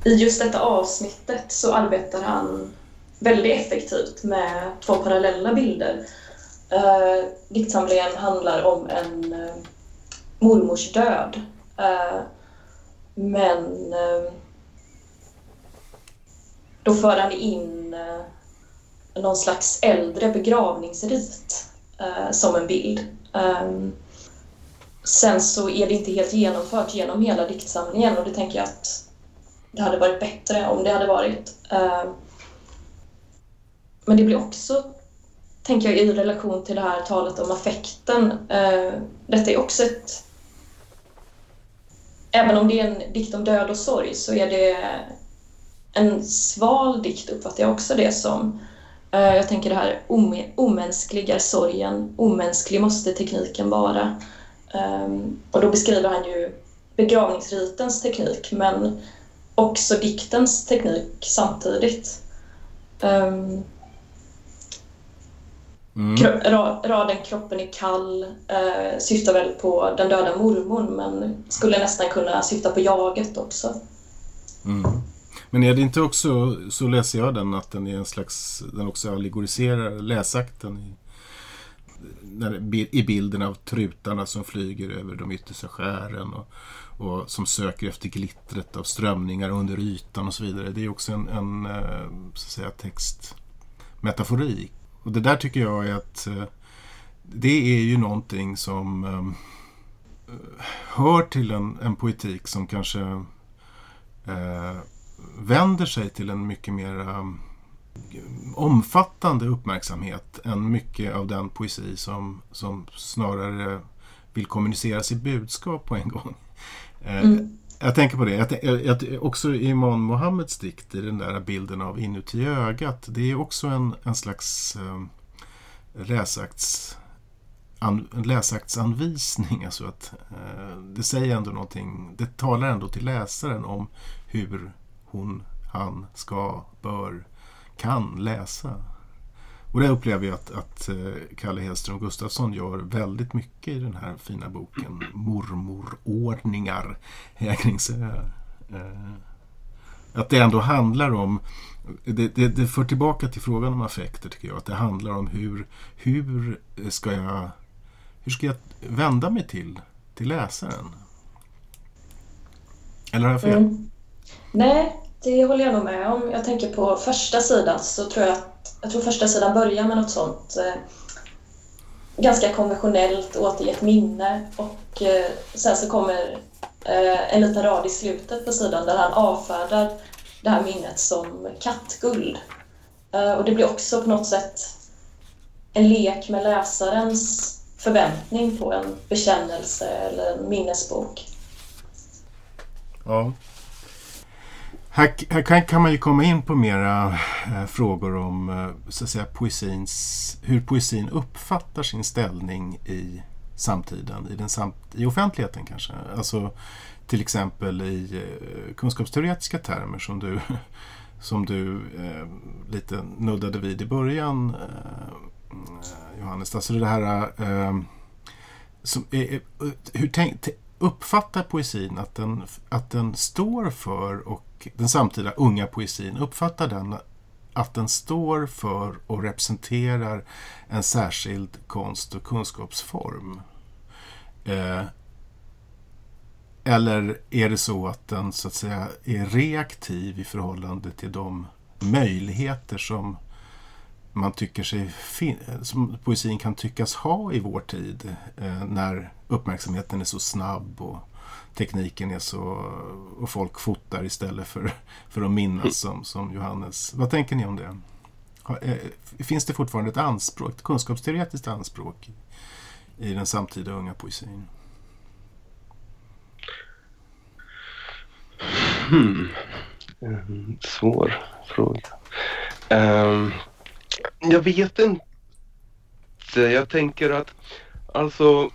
i just detta avsnittet så arbetar han väldigt effektivt med två parallella bilder. Uh, diktsamlingen handlar om en uh, mormors död. Uh, men uh, då för han in uh, någon slags äldre begravningsrit som en bild. Um, sen så är det inte helt genomfört genom hela diktsamlingen och det tänker jag att det hade varit bättre om det hade varit. Eh, men det blir också, tänker jag, i relation till det här talet om affekten. Eh, detta är också ett... Även om det är en dikt om död och sorg så är det en sval dikt, uppfattar jag också det som. Eh, jag tänker det här omänskliga sorgen, omänsklig måste tekniken vara. Och då beskriver han ju begravningsritens teknik men också diktens teknik samtidigt. Um, mm. kro raden “Kroppen är kall” uh, syftar väl på den döda mormon men skulle nästan kunna syfta på jaget också. Mm. Men är det inte också, så läser jag den, att den är en slags, den också allegoriserar läsakten i, när, i bilden av trutarna som flyger över de yttersta skären och, och som söker efter glittret av strömningar under ytan och så vidare. Det är också en, en eh, så att säga, textmetaforik. Och det där tycker jag är att eh, det är ju någonting som eh, hör till en, en poetik som kanske eh, vänder sig till en mycket mer eh, omfattande uppmärksamhet än mycket av den poesi som, som snarare vill kommunicera sitt budskap på en gång. Eh, mm. Jag tänker på det. Jag, jag, också i Imam Mohammeds dikt, i den där bilden av inuti ögat, det är också en, en slags eh, läsakts, an, läsaktsanvisning. Alltså att, eh, det säger ändå någonting, det talar ändå till läsaren om hur hon, han, ska, bör, kan läsa. Och det upplever jag att, att eh, Kalle Hedström Gustafsson gör väldigt mycket i den här fina boken Mormorordningar Hägringsö. Eh, att det ändå handlar om det, det, det för tillbaka till frågan om affekter tycker jag. Att det handlar om hur, hur ska jag hur ska jag vända mig till, till läsaren? Eller har jag fel? Mm. Nej, det håller jag nog med om. Jag tänker på första sidan så tror jag att jag tror första sidan börjar med något sånt eh, ganska konventionellt återgett minne och eh, sen så kommer eh, en liten rad i slutet på sidan där han avfärdar det här minnet som kattguld. Eh, och det blir också på något sätt en lek med läsarens förväntning på en bekännelse eller en minnesbok. Ja, här, här kan, kan, man ju komma in på mera eh, frågor om eh, så att säga, poesins, hur poesin uppfattar sin ställning i samtiden, i, den samt, i offentligheten kanske. Alltså till exempel i eh, kunskapsteoretiska termer som du, som du eh, lite nuddade vid i början, eh, Johannes. Alltså det här eh, som, hur tänk, uppfattar poesin att den, att den står för och den samtida unga poesin uppfattar den att den står för och representerar en särskild konst och kunskapsform? Eh, eller är det så att den så att säga är reaktiv i förhållande till de möjligheter som man tycker sig som poesin kan tyckas ha i vår tid eh, när uppmärksamheten är så snabb och tekniken är så och folk fotar istället för, för att minnas som, som Johannes. Vad tänker ni om det? Eh, finns det fortfarande ett anspråk, ett kunskapsteoretiskt anspråk i, den samtida unga poesin? Hmm. Svår fråga. Um, jag vet inte. Jag tänker att alltså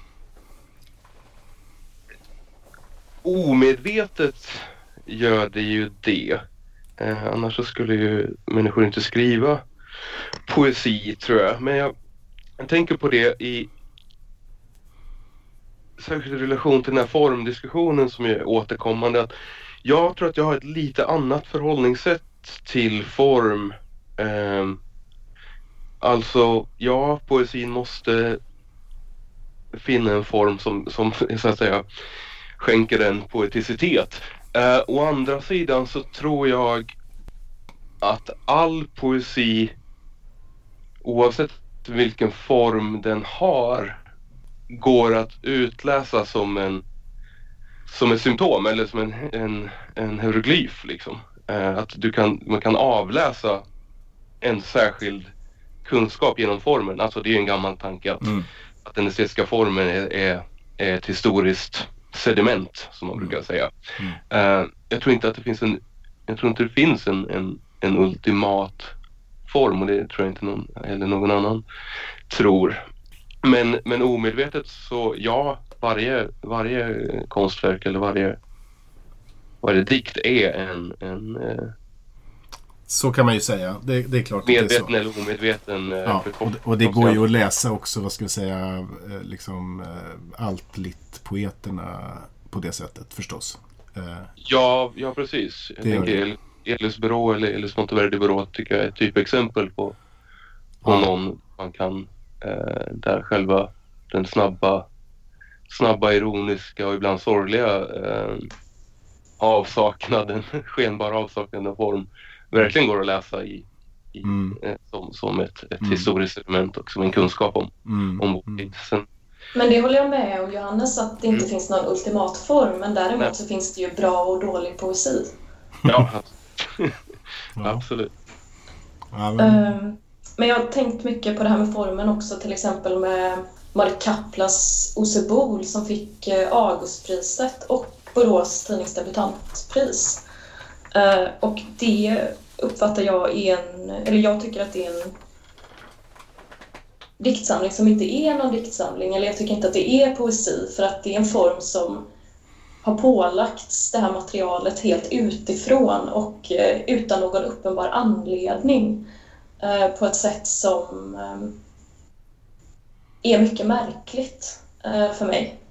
omedvetet gör det ju det. Eh, annars så skulle ju människor inte skriva poesi tror jag. Men jag, jag tänker på det i särskilt i relation till den här formdiskussionen som är återkommande. Att jag tror att jag har ett lite annat förhållningssätt till form. Eh, alltså, ja, poesin måste finna en form som, som så att säga skänker en poeticitet. Eh, å andra sidan så tror jag att all poesi oavsett vilken form den har går att utläsa som en som ett symptom eller som en, en, en hieroglyf. Liksom. Eh, att du kan, man kan avläsa en särskild kunskap genom formen. Alltså det är en gammal tanke att, mm. att den estetiska formen är, är, är ett historiskt sediment som man brukar säga. Mm. Uh, jag tror inte att det finns en, jag tror inte det finns en, en, en ultimat form och det tror jag inte någon, eller någon annan tror. Men, men omedvetet så ja, varje, varje konstverk eller varje, varje dikt är en, en eh, så kan man ju säga. Det, det är klart. Medveten eller omedveten. Eh, ja, och, det, och det går ju att läsa också, vad ska vi säga, eh, liksom allt-litt-poeterna på det sättet förstås. Ja, ja precis. Jag det tänker Elis Byrå eller Elis Monteverdi Byrå tycker jag är ett typexempel på, på ja. någon man kan eh, där själva den snabba, snabba ironiska och ibland sorgliga eh, avsaknaden, skenbara avsaknaden av form verkligen går att läsa i, i mm. eh, som, som ett, ett mm. historiskt element och som en kunskap om, mm. om vår tid. Sen, men det håller jag med om Johannes, att det inte mm. finns någon ultimat form. Men däremot Nej. så finns det ju bra och dålig poesi. Ja, absolut. Ja, men... Um, men jag har tänkt mycket på det här med formen också, till exempel med Marit Kaplas Osebol som fick eh, Augustpriset och Borås tidningsdebutantpris. Eh, och det uppfattar jag är en, eller jag tycker att det är en diktsamling som inte är någon diktsamling, eller jag tycker inte att det är poesi, för att det är en form som har pålagts det här materialet helt utifrån och eh, utan någon uppenbar anledning eh, på ett sätt som är mycket märkligt för mig.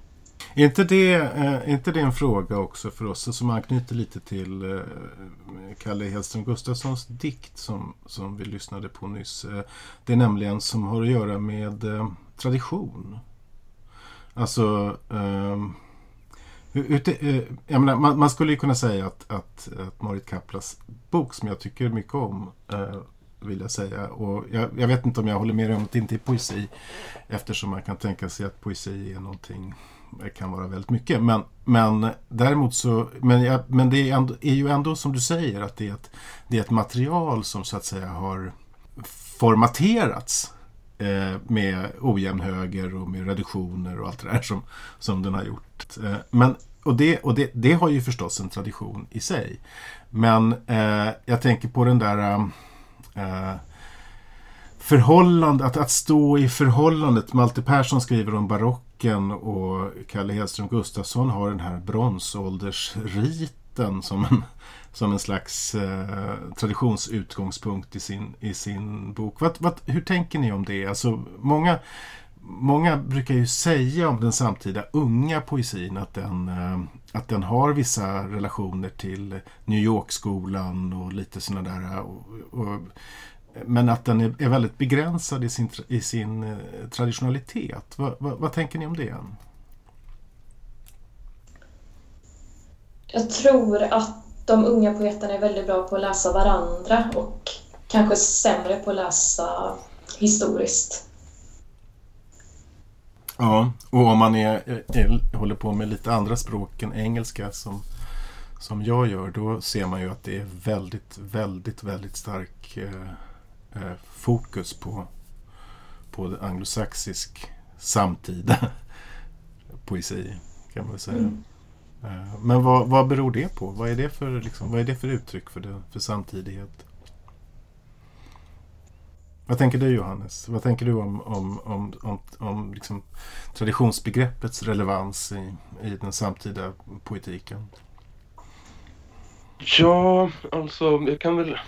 Är inte det, är inte det en fråga också för oss som anknyter lite till eh, Kalle Hedström Gustafssons dikt som, som vi lyssnade på nyss. Eh, det är nämligen som har att göra med tradition. Alltså ehm, Eh, jag menar, man, man, skulle ju kunna säga att, att, att Marit Kaplas bok, som jag tycker mycket om, eh, vill jag säga. Och jag, jag, vet inte om jag håller med om att det inte är poesi. Eftersom man kan tänka sig att poesi är någonting, det kan vara väldigt mycket. Men, men däremot så, men, jag, men det är, ändå, är, ju ändå som du säger att det är, ett, det är ett material som så att säga har formaterats Eh, med ojämn höger och med reduktioner och allt det där som, som den har gjort. Eh, men, och det, och det, det har ju förstås en tradition i sig. Men eh, jag tänker på den där eh, förhållande, att, att stå i förhållandet. Malte Persson skriver om Häcken och Kalle Hedström Gustafsson har den här bronsåldersriten som en som en slags eh, traditionsutgångspunkt i sin, i sin bok. Vad, vad, hur tänker ni om det? Alltså, många, många brukar ju säga om den samtida unga poesin att den, eh, att den har vissa relationer till New York-skolan och lite sådana där. Och, och, men att den är, väldigt begränsad i sin, i sin eh, traditionalitet. Vad, vad, vad tänker ni om det? Jag tror att de unga poeterna är väldigt bra på att läsa varandra och kanske sämre på att läsa historiskt. Ja, och om man är, är, håller på med lite andra språk än engelska som, som jag gör, då ser man ju att det är väldigt, väldigt, väldigt stark eh, eh fokus på, på anglosaxisk samtida poesi, kan man väl säga. Mm. Eh, men vad, vad beror det på? Vad är det för, liksom, vad är det för uttryck för, det, för samtidighet? Vad tänker du Johannes? Vad tänker du om, om, om, om, om liksom traditionsbegreppets relevans i, i den samtida poetiken? Ja, alltså jag kan väl...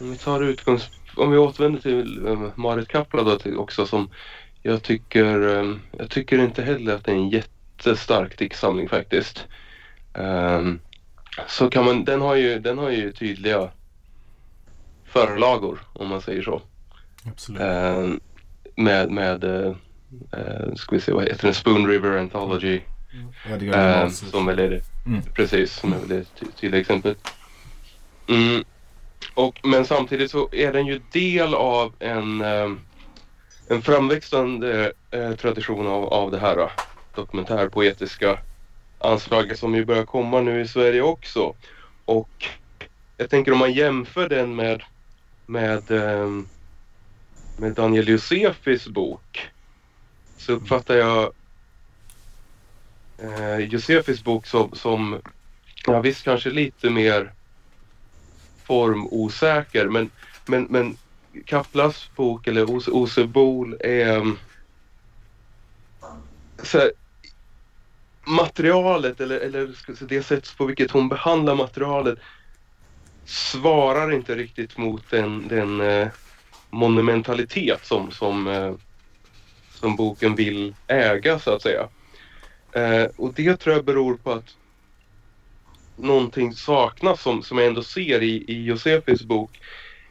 Om vi tar utgångs... Om vi återvänder till uh, Marit Kapla då också som jag tycker, eh, jag tycker inte heller att det är en jättestark diktsamling faktiskt. Um, så kan man, den har ju, den har ju tydliga förlagor om man säger så. Absolut. Um, med, med uh, uh, ska vi se, vad heter den? Spoon River Anthology. Det Um, som väl är det, Mm. precis, som är väl det ty- tydliga exemplet. Mm. Och, men samtidigt så är den ju del av en, eh, en framväxande eh, tradition av, av det här dokumentärpoetiska anslaget som ju börjar komma nu i Sverige också. Och jag tänker om man jämför den med, med, eh, med Daniel Josefis bok så uppfattar jag eh, Josefis bok som, som ja, visst kanske lite mer formosäker men, men, men Kaplas bok eller Ose, Ose Bol är mm, så här, materialet eller, eller säga, det sätt på vilket hon behandlar materialet svarar inte riktigt mot den, den eh, monumentalitet som, som, eh, som boken vill äga så att säga. Eh, och det tror jag beror på att någonting saknas som, som jag ändå ser i, i Josefis bok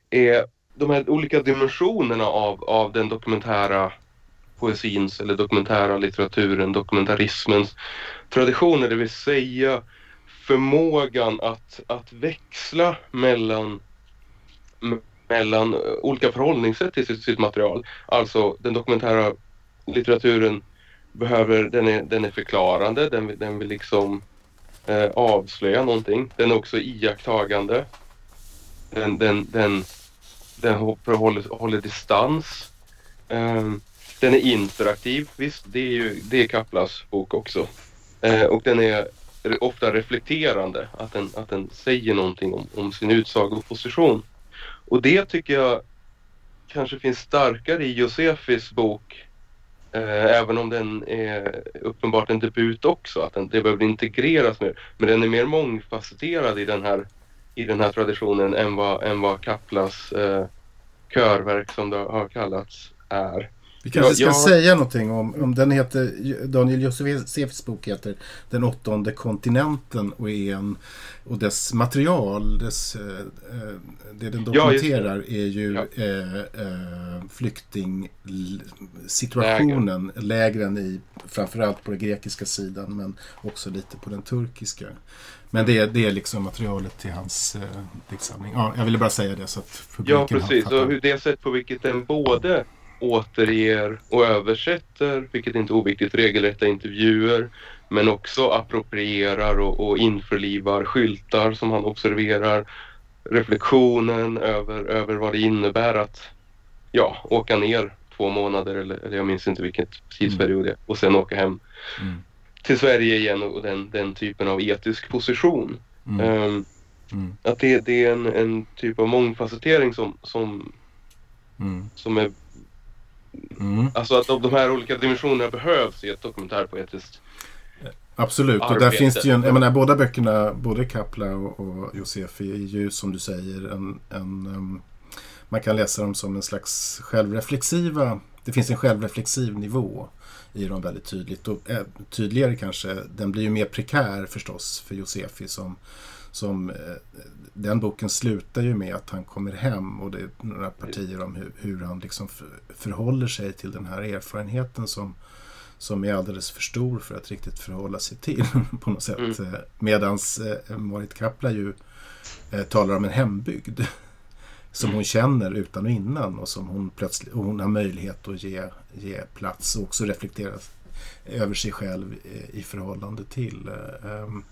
är de här olika dimensionerna av, av den dokumentära poesins eller dokumentära litteraturen, dokumentarismens traditioner, det vill säga förmågan att, att växla mellan, mellan olika förhållningssätt till sitt, sitt material. Alltså den dokumentära litteraturen behöver, den är, den är förklarande, den, den vill liksom eh, avslöja någonting. Den är också iakttagande. Den, den, den, den håller, håller distans. Eh, den är interaktiv, visst det är ju det är Kaplas bok också. Eh, och den är ofta reflekterande, att den, att den säger någonting om, om sin utsagoposition. Och det tycker jag kanske finns starkare i Josefis bok Eh, även om den är uppenbart en debut också, att den, det behöver integreras mer. Men den är mer mångfacetterad i den här, i den här traditionen än vad, än vad Kaplas eh, körverk som det har kallats är. Vi kanske Ja, ska jag- säga någonting om, om den heter, Daniel Josefis bok heter Den åttonde kontinenten och, är en, och dess material, dess, eh, eh, det den Ja, dokumenterar är ju Ja. eh, eh, flyktingsituationen, lägren i, framförallt på den grekiska sidan men också lite på den turkiska. Men det är, det är liksom materialet till hans eh, diktsamling. Ja, jag ville bara säga det så att publiken Ja, precis. Och hur det sätt på vilket den både återger och översätter, vilket inte är oviktigt, regelrätta intervjuer, men också approprierar och, och införlivar skyltar som han observerar, reflektionen över, över vad det innebär att ja, åka ner två månader eller, eller jag minns inte vilken tidsperiod det är och sen åka hem Mm. till Sverige igen och den, den typen av etisk position. Mm. Ehm, Mm. att det, det är en, en typ av mångfacetering som, som, Mm. som är Mm. Alltså att de, de här olika dimensionerna behövs i ett dokumentärpoetiskt. Absolut, och där finns det ju en, jag menar båda böckerna, både Kapla och, och Josefi är ju som du säger en, en um, man kan läsa dem som en slags självreflexiva, det finns en självreflexiv nivå i dem väldigt tydligt och eh, tydligare kanske, den blir ju mer prekär förstås för Josefi som, som eh, den boken slutar ju med att han kommer hem och det är några partier om hur, hur han liksom för, förhåller sig till den här erfarenheten som som är alldeles för stor för att riktigt förhålla sig till på något sätt. Mm. Medans eh, Marit Kapla ju eh, talar om en hembygd som hon känner utan och innan och som hon plötsligt och hon har möjlighet att ge, ge plats och också reflektera över sig själv eh, i förhållande till. Eh, ehm,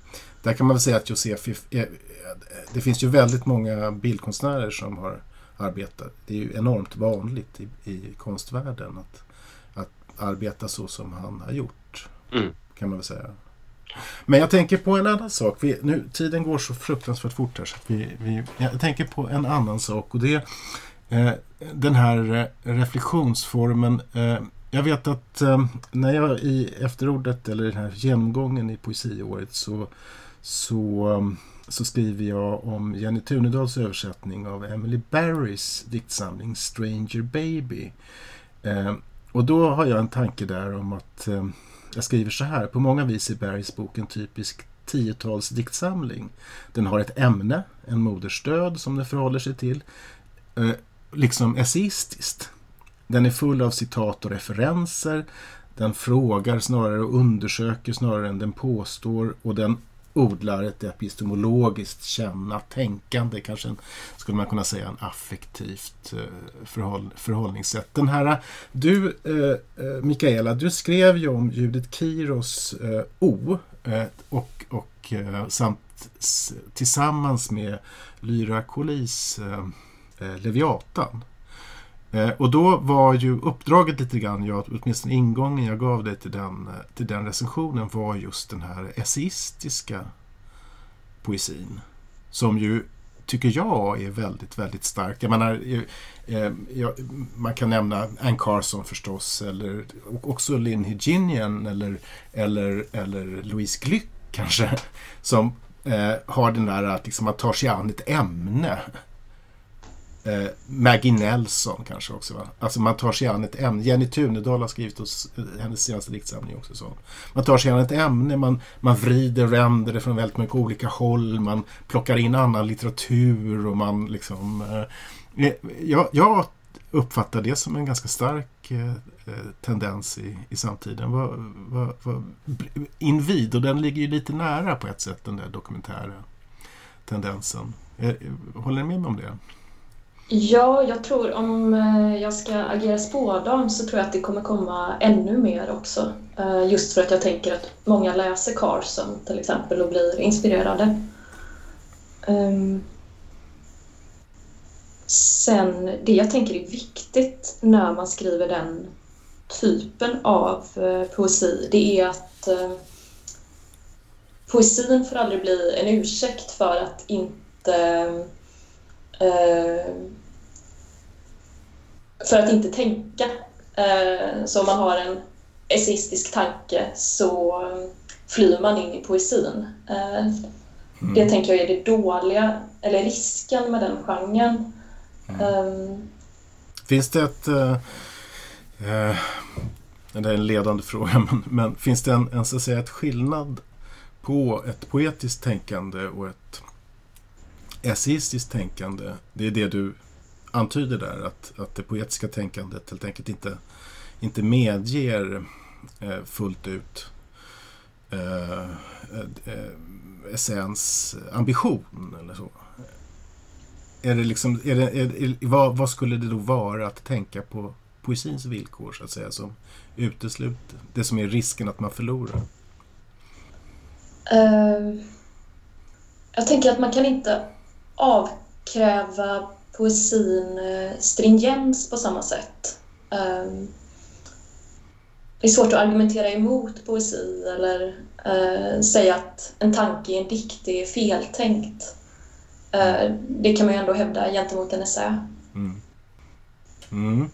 Där kan man väl säga att Josefi, eh, det finns ju väldigt många bildkonstnärer som har arbetat. Det är ju enormt vanligt i, i konstvärlden att, att arbeta så som han har gjort. Mm. Kan man väl säga. Men jag tänker på en annan sak. Vi, nu, tiden går så fruktansvärt fort här så vi, vi, jag tänker på en annan sak och det är eh, den här reflektionsformen. Eh, jag vet att eh, när jag i efterordet eller den här genomgången i poesiåret så, så, eh, så skriver jag om Jenny Tunedals översättning av Emily Barrys diktsamling Stranger Baby. Eh, och då har jag en tanke där om att eh, jag skriver så här. På många vis är Barrys bok en typisk tiotals diktsamling. Den har ett ämne, en modersdöd som den förhåller sig till, eh, liksom essayistiskt. Den är full av citat och referenser. Den frågar snarare och undersöker snarare än den påstår och den odlar ett epistemologiskt känna, tänkande, kanske en, skulle man kunna säga en affektivt eh, förhåll, förhållningssätt. Den här, du eh, eh Mikaela, du skrev ju om Judith Kiros eh, O eh, och, och eh, samt tillsammans med Lyra Colis eh, Leviatan. Eh, och då var ju uppdraget lite grann, jag, åtminstone ingången jag gav dig till den, eh, till den recensionen var just den här essayistiska poesin. Som ju, tycker jag, är väldigt, väldigt stark. Jag menar, eh, eh jag, man kan nämna Anne Carson förstås, eller också Lynn Higinian eller, eller, eller Louise Glück kanske. Som eh, har den där att liksom, man tar sig an ett ämne Eh, Maggie Nelson kanske också. Va? Alltså man tar sig an ett ämne. Jenny Tunedal har skrivit hos, eh, hennes senaste diktsamling också. Så. Man tar sig an ett ämne, man, man vrider och vänder det från väldigt mycket olika håll. Man plockar in annan litteratur och man liksom... Eh, eh jag, jag uppfattar det som en ganska stark eh, eh, tendens i, i samtiden. Vad, vad, vad, invid, och den ligger ju lite nära på ett sätt den där dokumentära tendensen. Eh, håller ni med mig om det? Ja, jag tror om eh, jag ska agera spådam så tror jag att det kommer komma ännu mer också. Eh, just för att jag tänker att många läser Carson till exempel och blir inspirerade. Ehm, sen, det jag tänker är viktigt när man skriver den typen av eh, poesi, det är att poesin får aldrig bli en ursäkt för att inte för att inte tänka. Eh, så om man har en essayistisk tanke så flyr man in i poesin. Eh, mm. Det tänker jag är det dåliga, eller risken med den genren. Mm. Um, finns det ett... Uh, det är en ledande fråga, men, men finns det en, en, så att säga, ett skillnad på ett poetiskt tänkande och ett essayistiskt tänkande? Det är det du antyder där att, att det poetiska tänkandet helt enkelt inte, inte medger eh, fullt ut eh, eh, essens ambition eller så. Är det liksom, är det, är, är, vad, vad, skulle det då vara att tänka på poesins villkor så att säga som utesluter det som är risken att man förlorar? Uh, jag tänker att man kan inte avkräva poesin eh, stringens på samma sätt. Ehm, det är svårt att argumentera emot poesi eller eh, säga att en tanke i en dikt är feltänkt. Eh, det kan man ju ändå hävda gentemot en essä. Mm. Mm.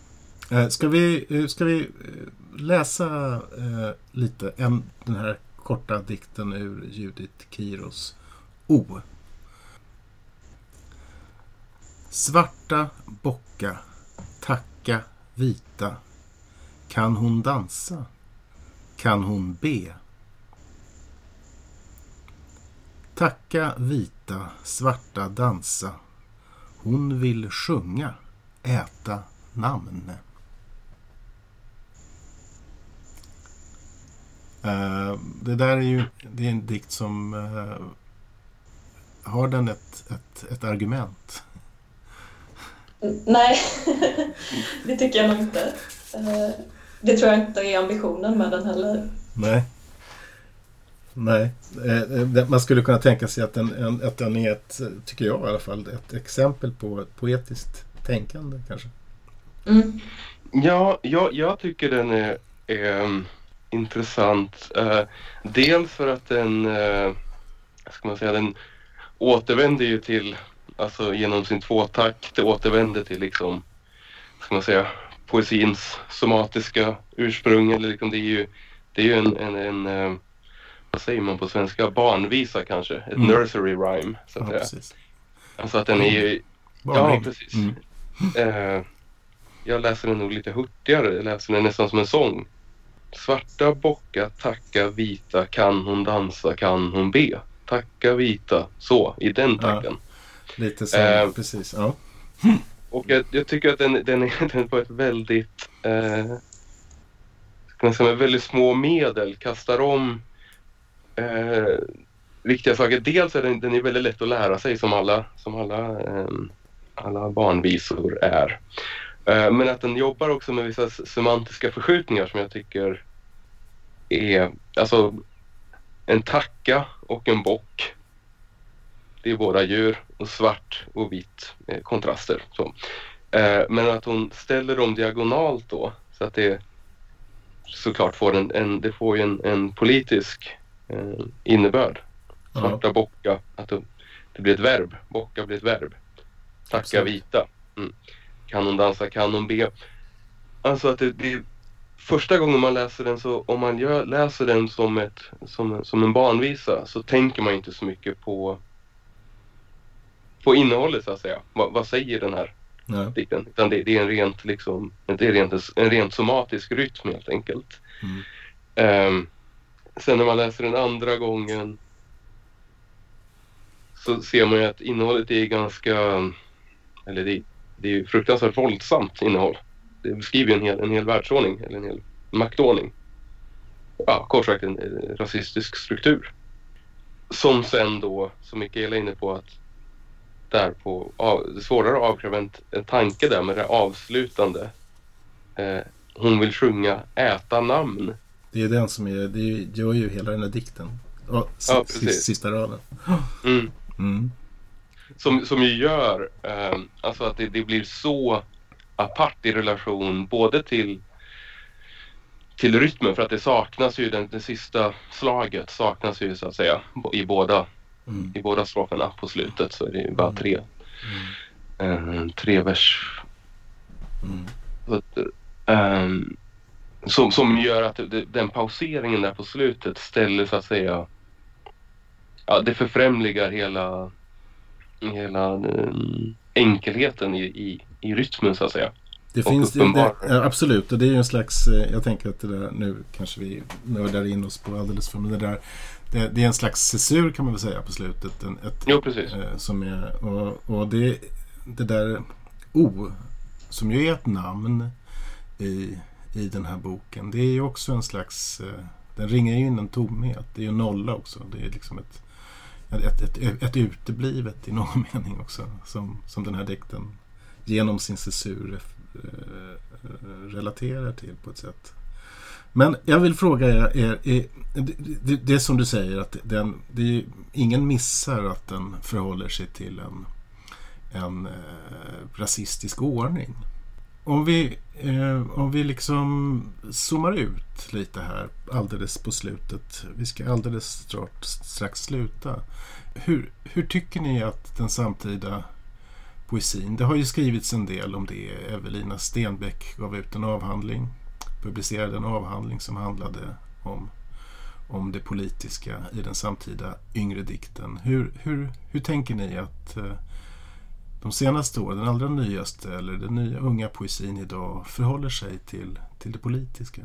Ska, vi, ska vi läsa lite en, den här korta dikten ur Judith Kiros O? Svarta bocka, tacka vita. Kan hon dansa? Kan hon be? Tacka vita, svarta dansa. Hon vill sjunga, äta namn. Uh, det där är ju det är en dikt som uh, har den ett, ett, ett argument? Nej, det tycker jag nog inte. Eh, det tror jag inte är ambitionen med den heller. Nej. Nej, eh, man skulle kunna tänka sig att den, att den är ett, tycker jag i alla fall, ett exempel på ett poetiskt tänkande kanske. Mm. Ja, jag, jag tycker den är, är um, intressant. Dels för att den, ska man säga, den återvänder ju till alltså genom sin tvåtakt återvänder till liksom, ska man säga, poesins somatiska ursprung. Eller liksom, det är ju, det är ju en, en, en uh, vad säger man på svenska, barnvisa kanske, ett mm. nursery rhyme. Så att ja, säga. Alltså att den är ju, ja precis. Mm. Uh, jag läser den nog lite hurtigare. Jag läser den nästan som en sång. Svarta bocka, tacka vita, kan hon dansa, kan hon be. Tacka vita, så, i den takten. Lite så, Eh, precis. Ja. Och jag, jag tycker att den, den, är, den på ett väldigt, eh, ska man säga, med väldigt små medel kastar om eh, viktiga saker. Dels är den, den är väldigt lätt att lära sig som alla, som alla, eh, alla barnvisor är. Eh, men att den jobbar också med vissa semantiska förskjutningar som jag tycker är, alltså en tacka och en bock. Det är båda djur och svart och vitt eh, kontraster. Så. Eh, men att hon ställer dem diagonalt då så att det såklart får en, en, det får ju en, en politisk eh, innebörd. Ja. Svarta bocka, att det, det blir ett verb. Bocka blir ett verb. Tacka Absolut. vita. Mm. Kan hon dansa, kan hon be. Alltså att det, det första gången man läser den så om man gör, läser den som, ett, som, som en barnvisa så tänker man inte så mycket på på innehållet så att säga. Vad, vad säger den här Ja. dikten? Utan det, det är en rent liksom, det är rent, en rent somatisk rytm helt enkelt. Mm. Ehm, sen när man läser den andra gången så ser man ju att innehållet är ganska, eller det, det är ju fruktansvärt våldsamt innehåll. Det beskriver en hel, en hel världsordning eller en hel maktordning. Ja, kort sagt en rasistisk struktur. Som sen då, som Mikaela är inne på, att där på, av, svårare att avkräva en, en tanke där med det avslutande. Eh, hon vill sjunga äta namn. Det är den som är, det gör ju hela den här dikten. Och, Ja, precis. sista raden. Mm. Mm. Som, som ju gör eh, alltså att det, det blir så apart i relation både till till rytmen för att det saknas ju den, det sista slaget saknas ju så att säga i båda Mm. i båda stroferna på slutet så är det ju bara tre eh, tre vers Mm. Så att, ehm, som, som gör att det, den pauseringen där på slutet ställer så att säga ja, det förfrämligar hela hela ehm, enkelheten i, i, i rytmen så att säga. Det Och finns det, absolut och det är ju en slags, eh, jag tänker att det där, nu kanske vi nördar in oss på alldeles för, men det där, det, det är en slags cesur kan man väl säga på slutet. En, ett, Jo precis. eh, som är, och, och det, det där O, som ju är ett namn i, i den här boken, det är ju också en slags, eh, den ringar ju in en tomhet. Det är ju nolla också. Det är liksom ett, ett, ett, ett uteblivet i någon mening också, som, som den här dikten genom sin censur eh, relaterar till på ett sätt. Men jag vill fråga er, er, er det, det, det är som du säger att den, det är, ingen missar att den förhåller sig till en, en eh, rasistisk ordning. Om vi, eh, om vi liksom zoomar ut lite här alldeles på slutet. Vi ska alldeles strax, strax sluta. Hur, hur tycker ni att den samtida poesin. Det har ju skrivits en del om det. Evelina Stenbeck gav ut en avhandling, publicerade en avhandling som handlade om, om det politiska i den samtida yngre dikten. Hur, hur, hur tänker ni att eh, de senaste åren, den allra nyaste eller den nya unga poesin idag förhåller sig till, till det politiska?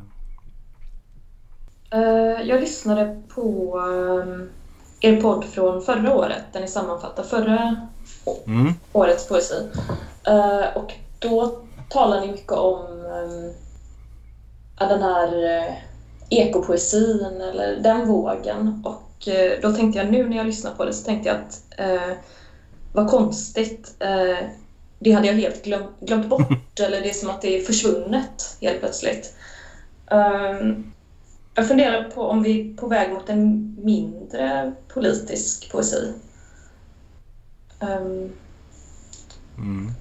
Eh, Jag lyssnade på eh, er podd från förra året där ni sammanfattar förra Mm. årets poesi. Och då talar ni mycket om den här eh, ekopoesin eller den vågen. Och eh, då tänkte jag nu när jag lyssnar på det så tänkte jag att eh, vad konstigt. Eh, det hade jag helt glöm, glömt bort eller det är som att det är försvunnet helt plötsligt. Um, jag funderar på om vi är på väg mot en mindre politisk poesi. Um, Mm.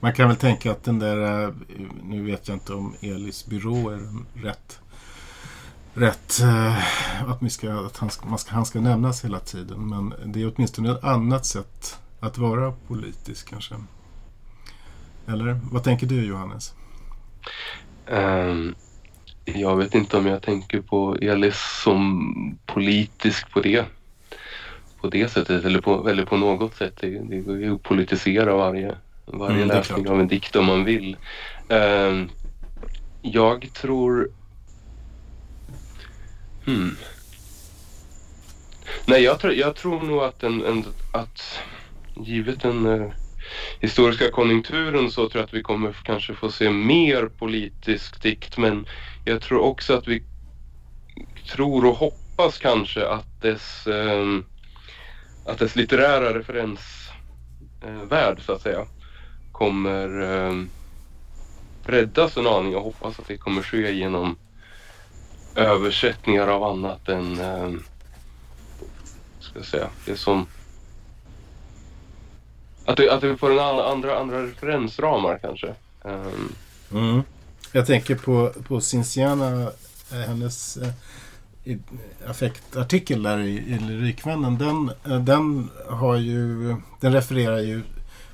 Man kan väl tänka att den där, eh, nu vet jag inte om Elis byrå är rätt, rätt eh, att, vi ska, att han, ska, man ska, han ska nämnas hela tiden. Men det är åtminstone ett annat sätt att vara politisk kanske. Eller vad tänker du Johannes? Um, jag vet inte om jag tänker på Elis som politisk på det. På det sättet eller på, eller på något sätt. Det, det går ju att politisera varje, varje Mm, läsning av en dikt om man vill. Eh, jag tror... Hmm. Nej, jag tror, jag tror nog att, en, en, att givet den eh, historiska konjunkturen så tror jag att vi kommer kanske få se mer politisk dikt men jag tror också att vi tror och hoppas kanske att dess, ehm, att dess litterära referensvärld så att säga kommer eh, räddas en aning och hoppas att det kommer ske genom översättningar av annat än eh, ska jag säga, det som att det, att vi får en annan, andra, andra referensramar kanske. Ehm, Mm. Jag tänker på, på Cinciana, eh, hennes eh, i- affektartikel där i, i Lyrikvännen. Den, eh, den, har ju, den refererar ju,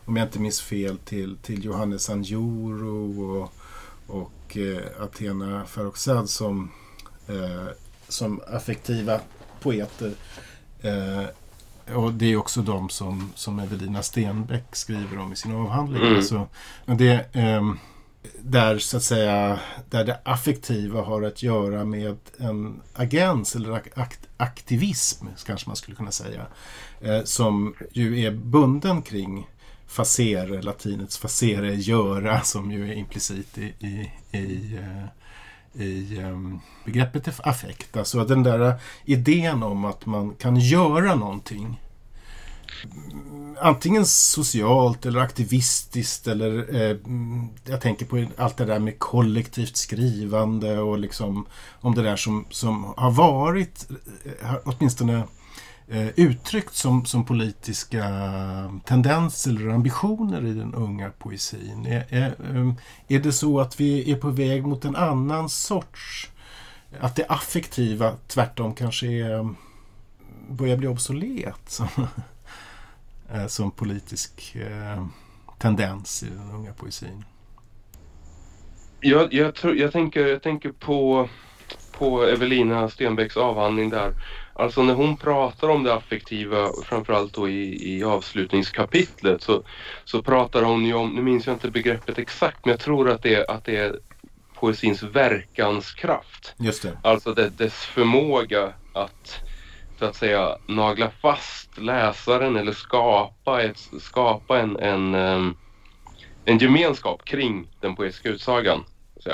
om jag inte minns fel, till, till Johannes Anjuro och, och eh, Athena Farrokhzad som, eh, som affektiva poeter. Eh, och det är också de som, som Evelina Stenbeck skriver om i sin avhandling. Mm. Alltså, det, ehm, där så att säga där det affektiva har att göra med en agens eller ak- akt, aktivism kanske man skulle kunna säga. Eh, som ju är bunden kring facere, latinets facere, göra som ju är implicit i, i, i, eh, i ehm, begreppet affekt. Alltså den där idén om att man kan göra någonting antingen socialt eller aktivistiskt eller eh, jag tänker på allt det där med kollektivt skrivande och liksom om det där som, som har varit eh, åtminstone eh, uttryckt som, som politiska eh, tendenser eller ambitioner i den unga poesin. Är, är, ehm, är det så att vi är på väg mot en annan sorts att det affektiva tvärtom kanske är, ehm, börjar bli obsolet som, eh, som politisk eh, tendens i den unga poesin. Jag, jag, tror, jag, tänker, jag tänker på, på Evelina Stenbecks avhandling där. Alltså när hon pratar om det affektiva, framförallt då i, i avslutningskapitlet, så, så pratar hon ju om, nu minns jag inte begreppet exakt, men jag tror att det, är- att det är poesins verkanskraft. Just det. Alltså det, dess förmåga att så att säga nagla fast läsaren eller skapa, ett, skapa en, en, ehm, en gemenskap kring den poetiska utsagan. Så.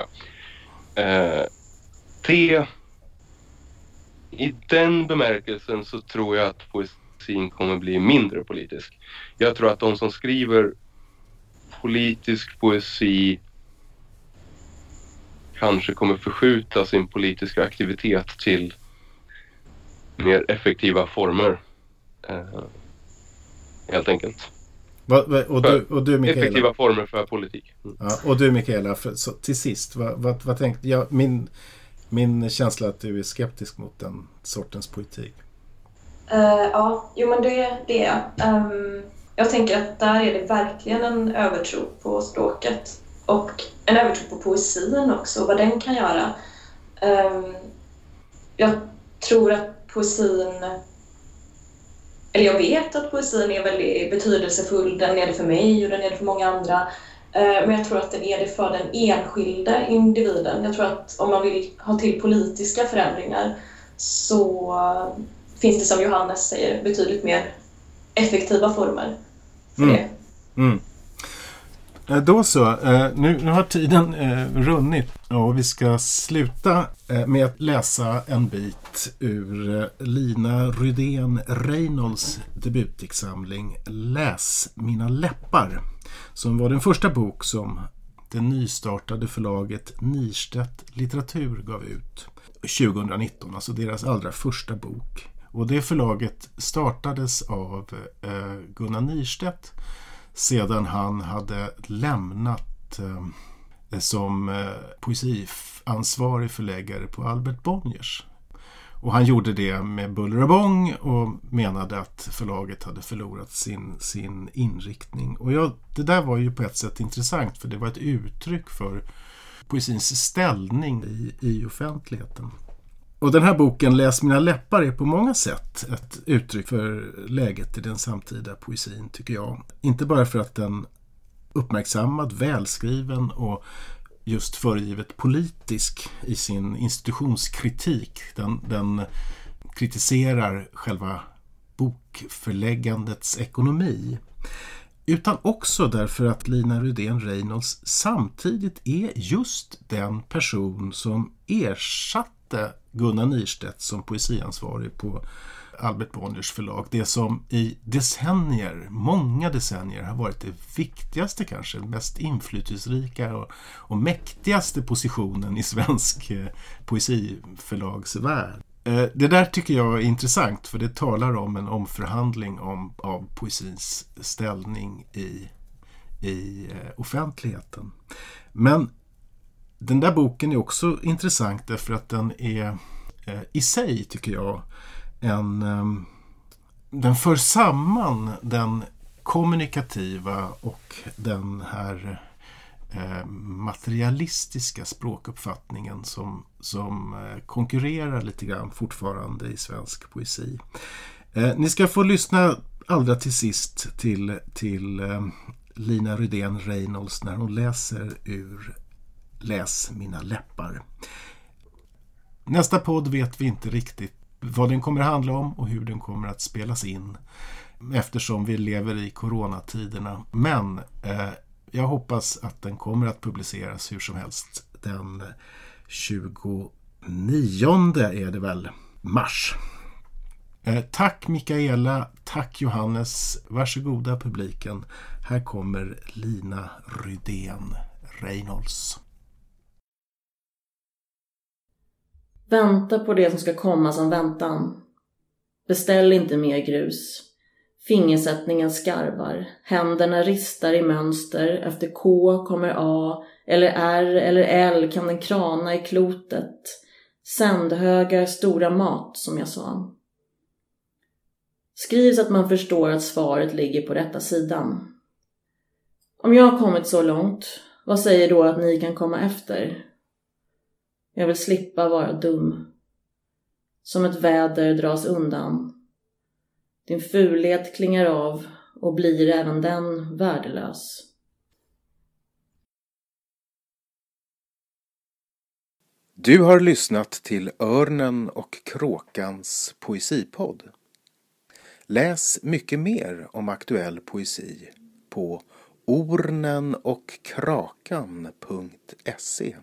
Eh, det, I den bemärkelsen så tror jag att poesin kommer bli mindre politisk. Jag tror att de som skriver politisk poesi kanske kommer förskjuta sin politiska aktivitet till mer effektiva former. Eh, helt enkelt. Va, va, och, du, och du Mikaela? Effektiva former för politik. Mm. Ja, och du Mikaela, för, så, till sist, vad, vad, vad tänkte jag? Min, min känsla är att du är skeptisk mot den sortens poetik. Uh, eh, ja, jo men det, det är jag. Um, jag tänker att där är det verkligen en övertro på språket och en övertro på poesin också, vad den kan göra. Um, jag tror att poesin, eller jag vet att poesin är väldigt betydelsefull, den är det för mig och den är det för många andra. Eh, Men jag tror att den är det för den enskilda individen. Jag tror att om man vill ha till politiska förändringar så eh, finns det som Johannes säger betydligt mer effektiva former för Mm. det. Mm. Eh, Då så, nu, nu har tiden runnit och vi ska sluta med att läsa en bit ur Lina Rydén Reynolds debutdiktsamling Läs mina läppar som var den första bok som det nystartade förlaget Nirstedt litteratur gav ut 2019, alltså deras allra första bok. Och det förlaget startades av eh, Gunnar Nirstedt sedan han hade lämnat eh, som eh, poesiansvarig förläggare på Albert Bonniers. Och han gjorde det med buller och bång och menade att förlaget hade förlorat sin, sin inriktning. Och jag, det där var ju på ett sätt intressant för det var ett uttryck för poesins ställning i, i offentligheten. Och den här boken Läs mina läppar är på många sätt ett uttryck för läget i den samtida poesin tycker jag. Inte bara för att den uppmärksammad, välskriven och just föregivet politisk i sin institutionskritik. Den, den kritiserar själva bokförläggandets ekonomi. Utan också därför att Lina Rydén Reynolds samtidigt är just den person som ersatte Gunnar Nirstedt som poesiansvarig på Albert Bonniers förlag. Det som i decennier, många decennier har varit det viktigaste kanske, mest inflytelserika och, och mäktigaste positionen i svensk eh, poesiförlagsvärld. Eh, det där tycker jag är intressant för det talar om en omförhandling om, av poesins ställning i, i eh, offentligheten. Men den där boken är också intressant därför att den är eh, i sig, tycker jag, en... Ehm, den för samman den kommunikativa och den här eh, materialistiska språkuppfattningen som, som eh, konkurrerar lite grann fortfarande i svensk poesi. Eh, ni ska få lyssna allra till sist till, till ehm, Lina Rydén Reynolds när hon läser ur Läs mina läppar. Nästa podd vet vi inte riktigt vad den kommer att handla om och hur den kommer att spelas in eftersom vi lever i coronatiderna. Men eh, jag hoppas att den kommer att publiceras hur som helst den 29 är det väl, mars. Eh, tack Mikaela, tack Johannes, varsågoda publiken. Här kommer Lina Rydén Reynolds. Vänta på det som ska komma som väntan. Beställ inte mer grus. Fingersättningen skarvar, händerna ristar i mönster, efter K kommer A, eller R eller L kan den krana i klotet. Sändhögar stora mat, som jag sa. Skriv så att man förstår att svaret ligger på rätta sidan. Om jag har kommit så långt, vad säger då att ni kan komma efter? Jag vill slippa vara dum. Som ett väder dras undan din fulhet klingar av och blir även den värdelös. Du har lyssnat till Örnen och kråkans poesipodd. Läs mycket mer om aktuell poesi på ornenochkrakan.se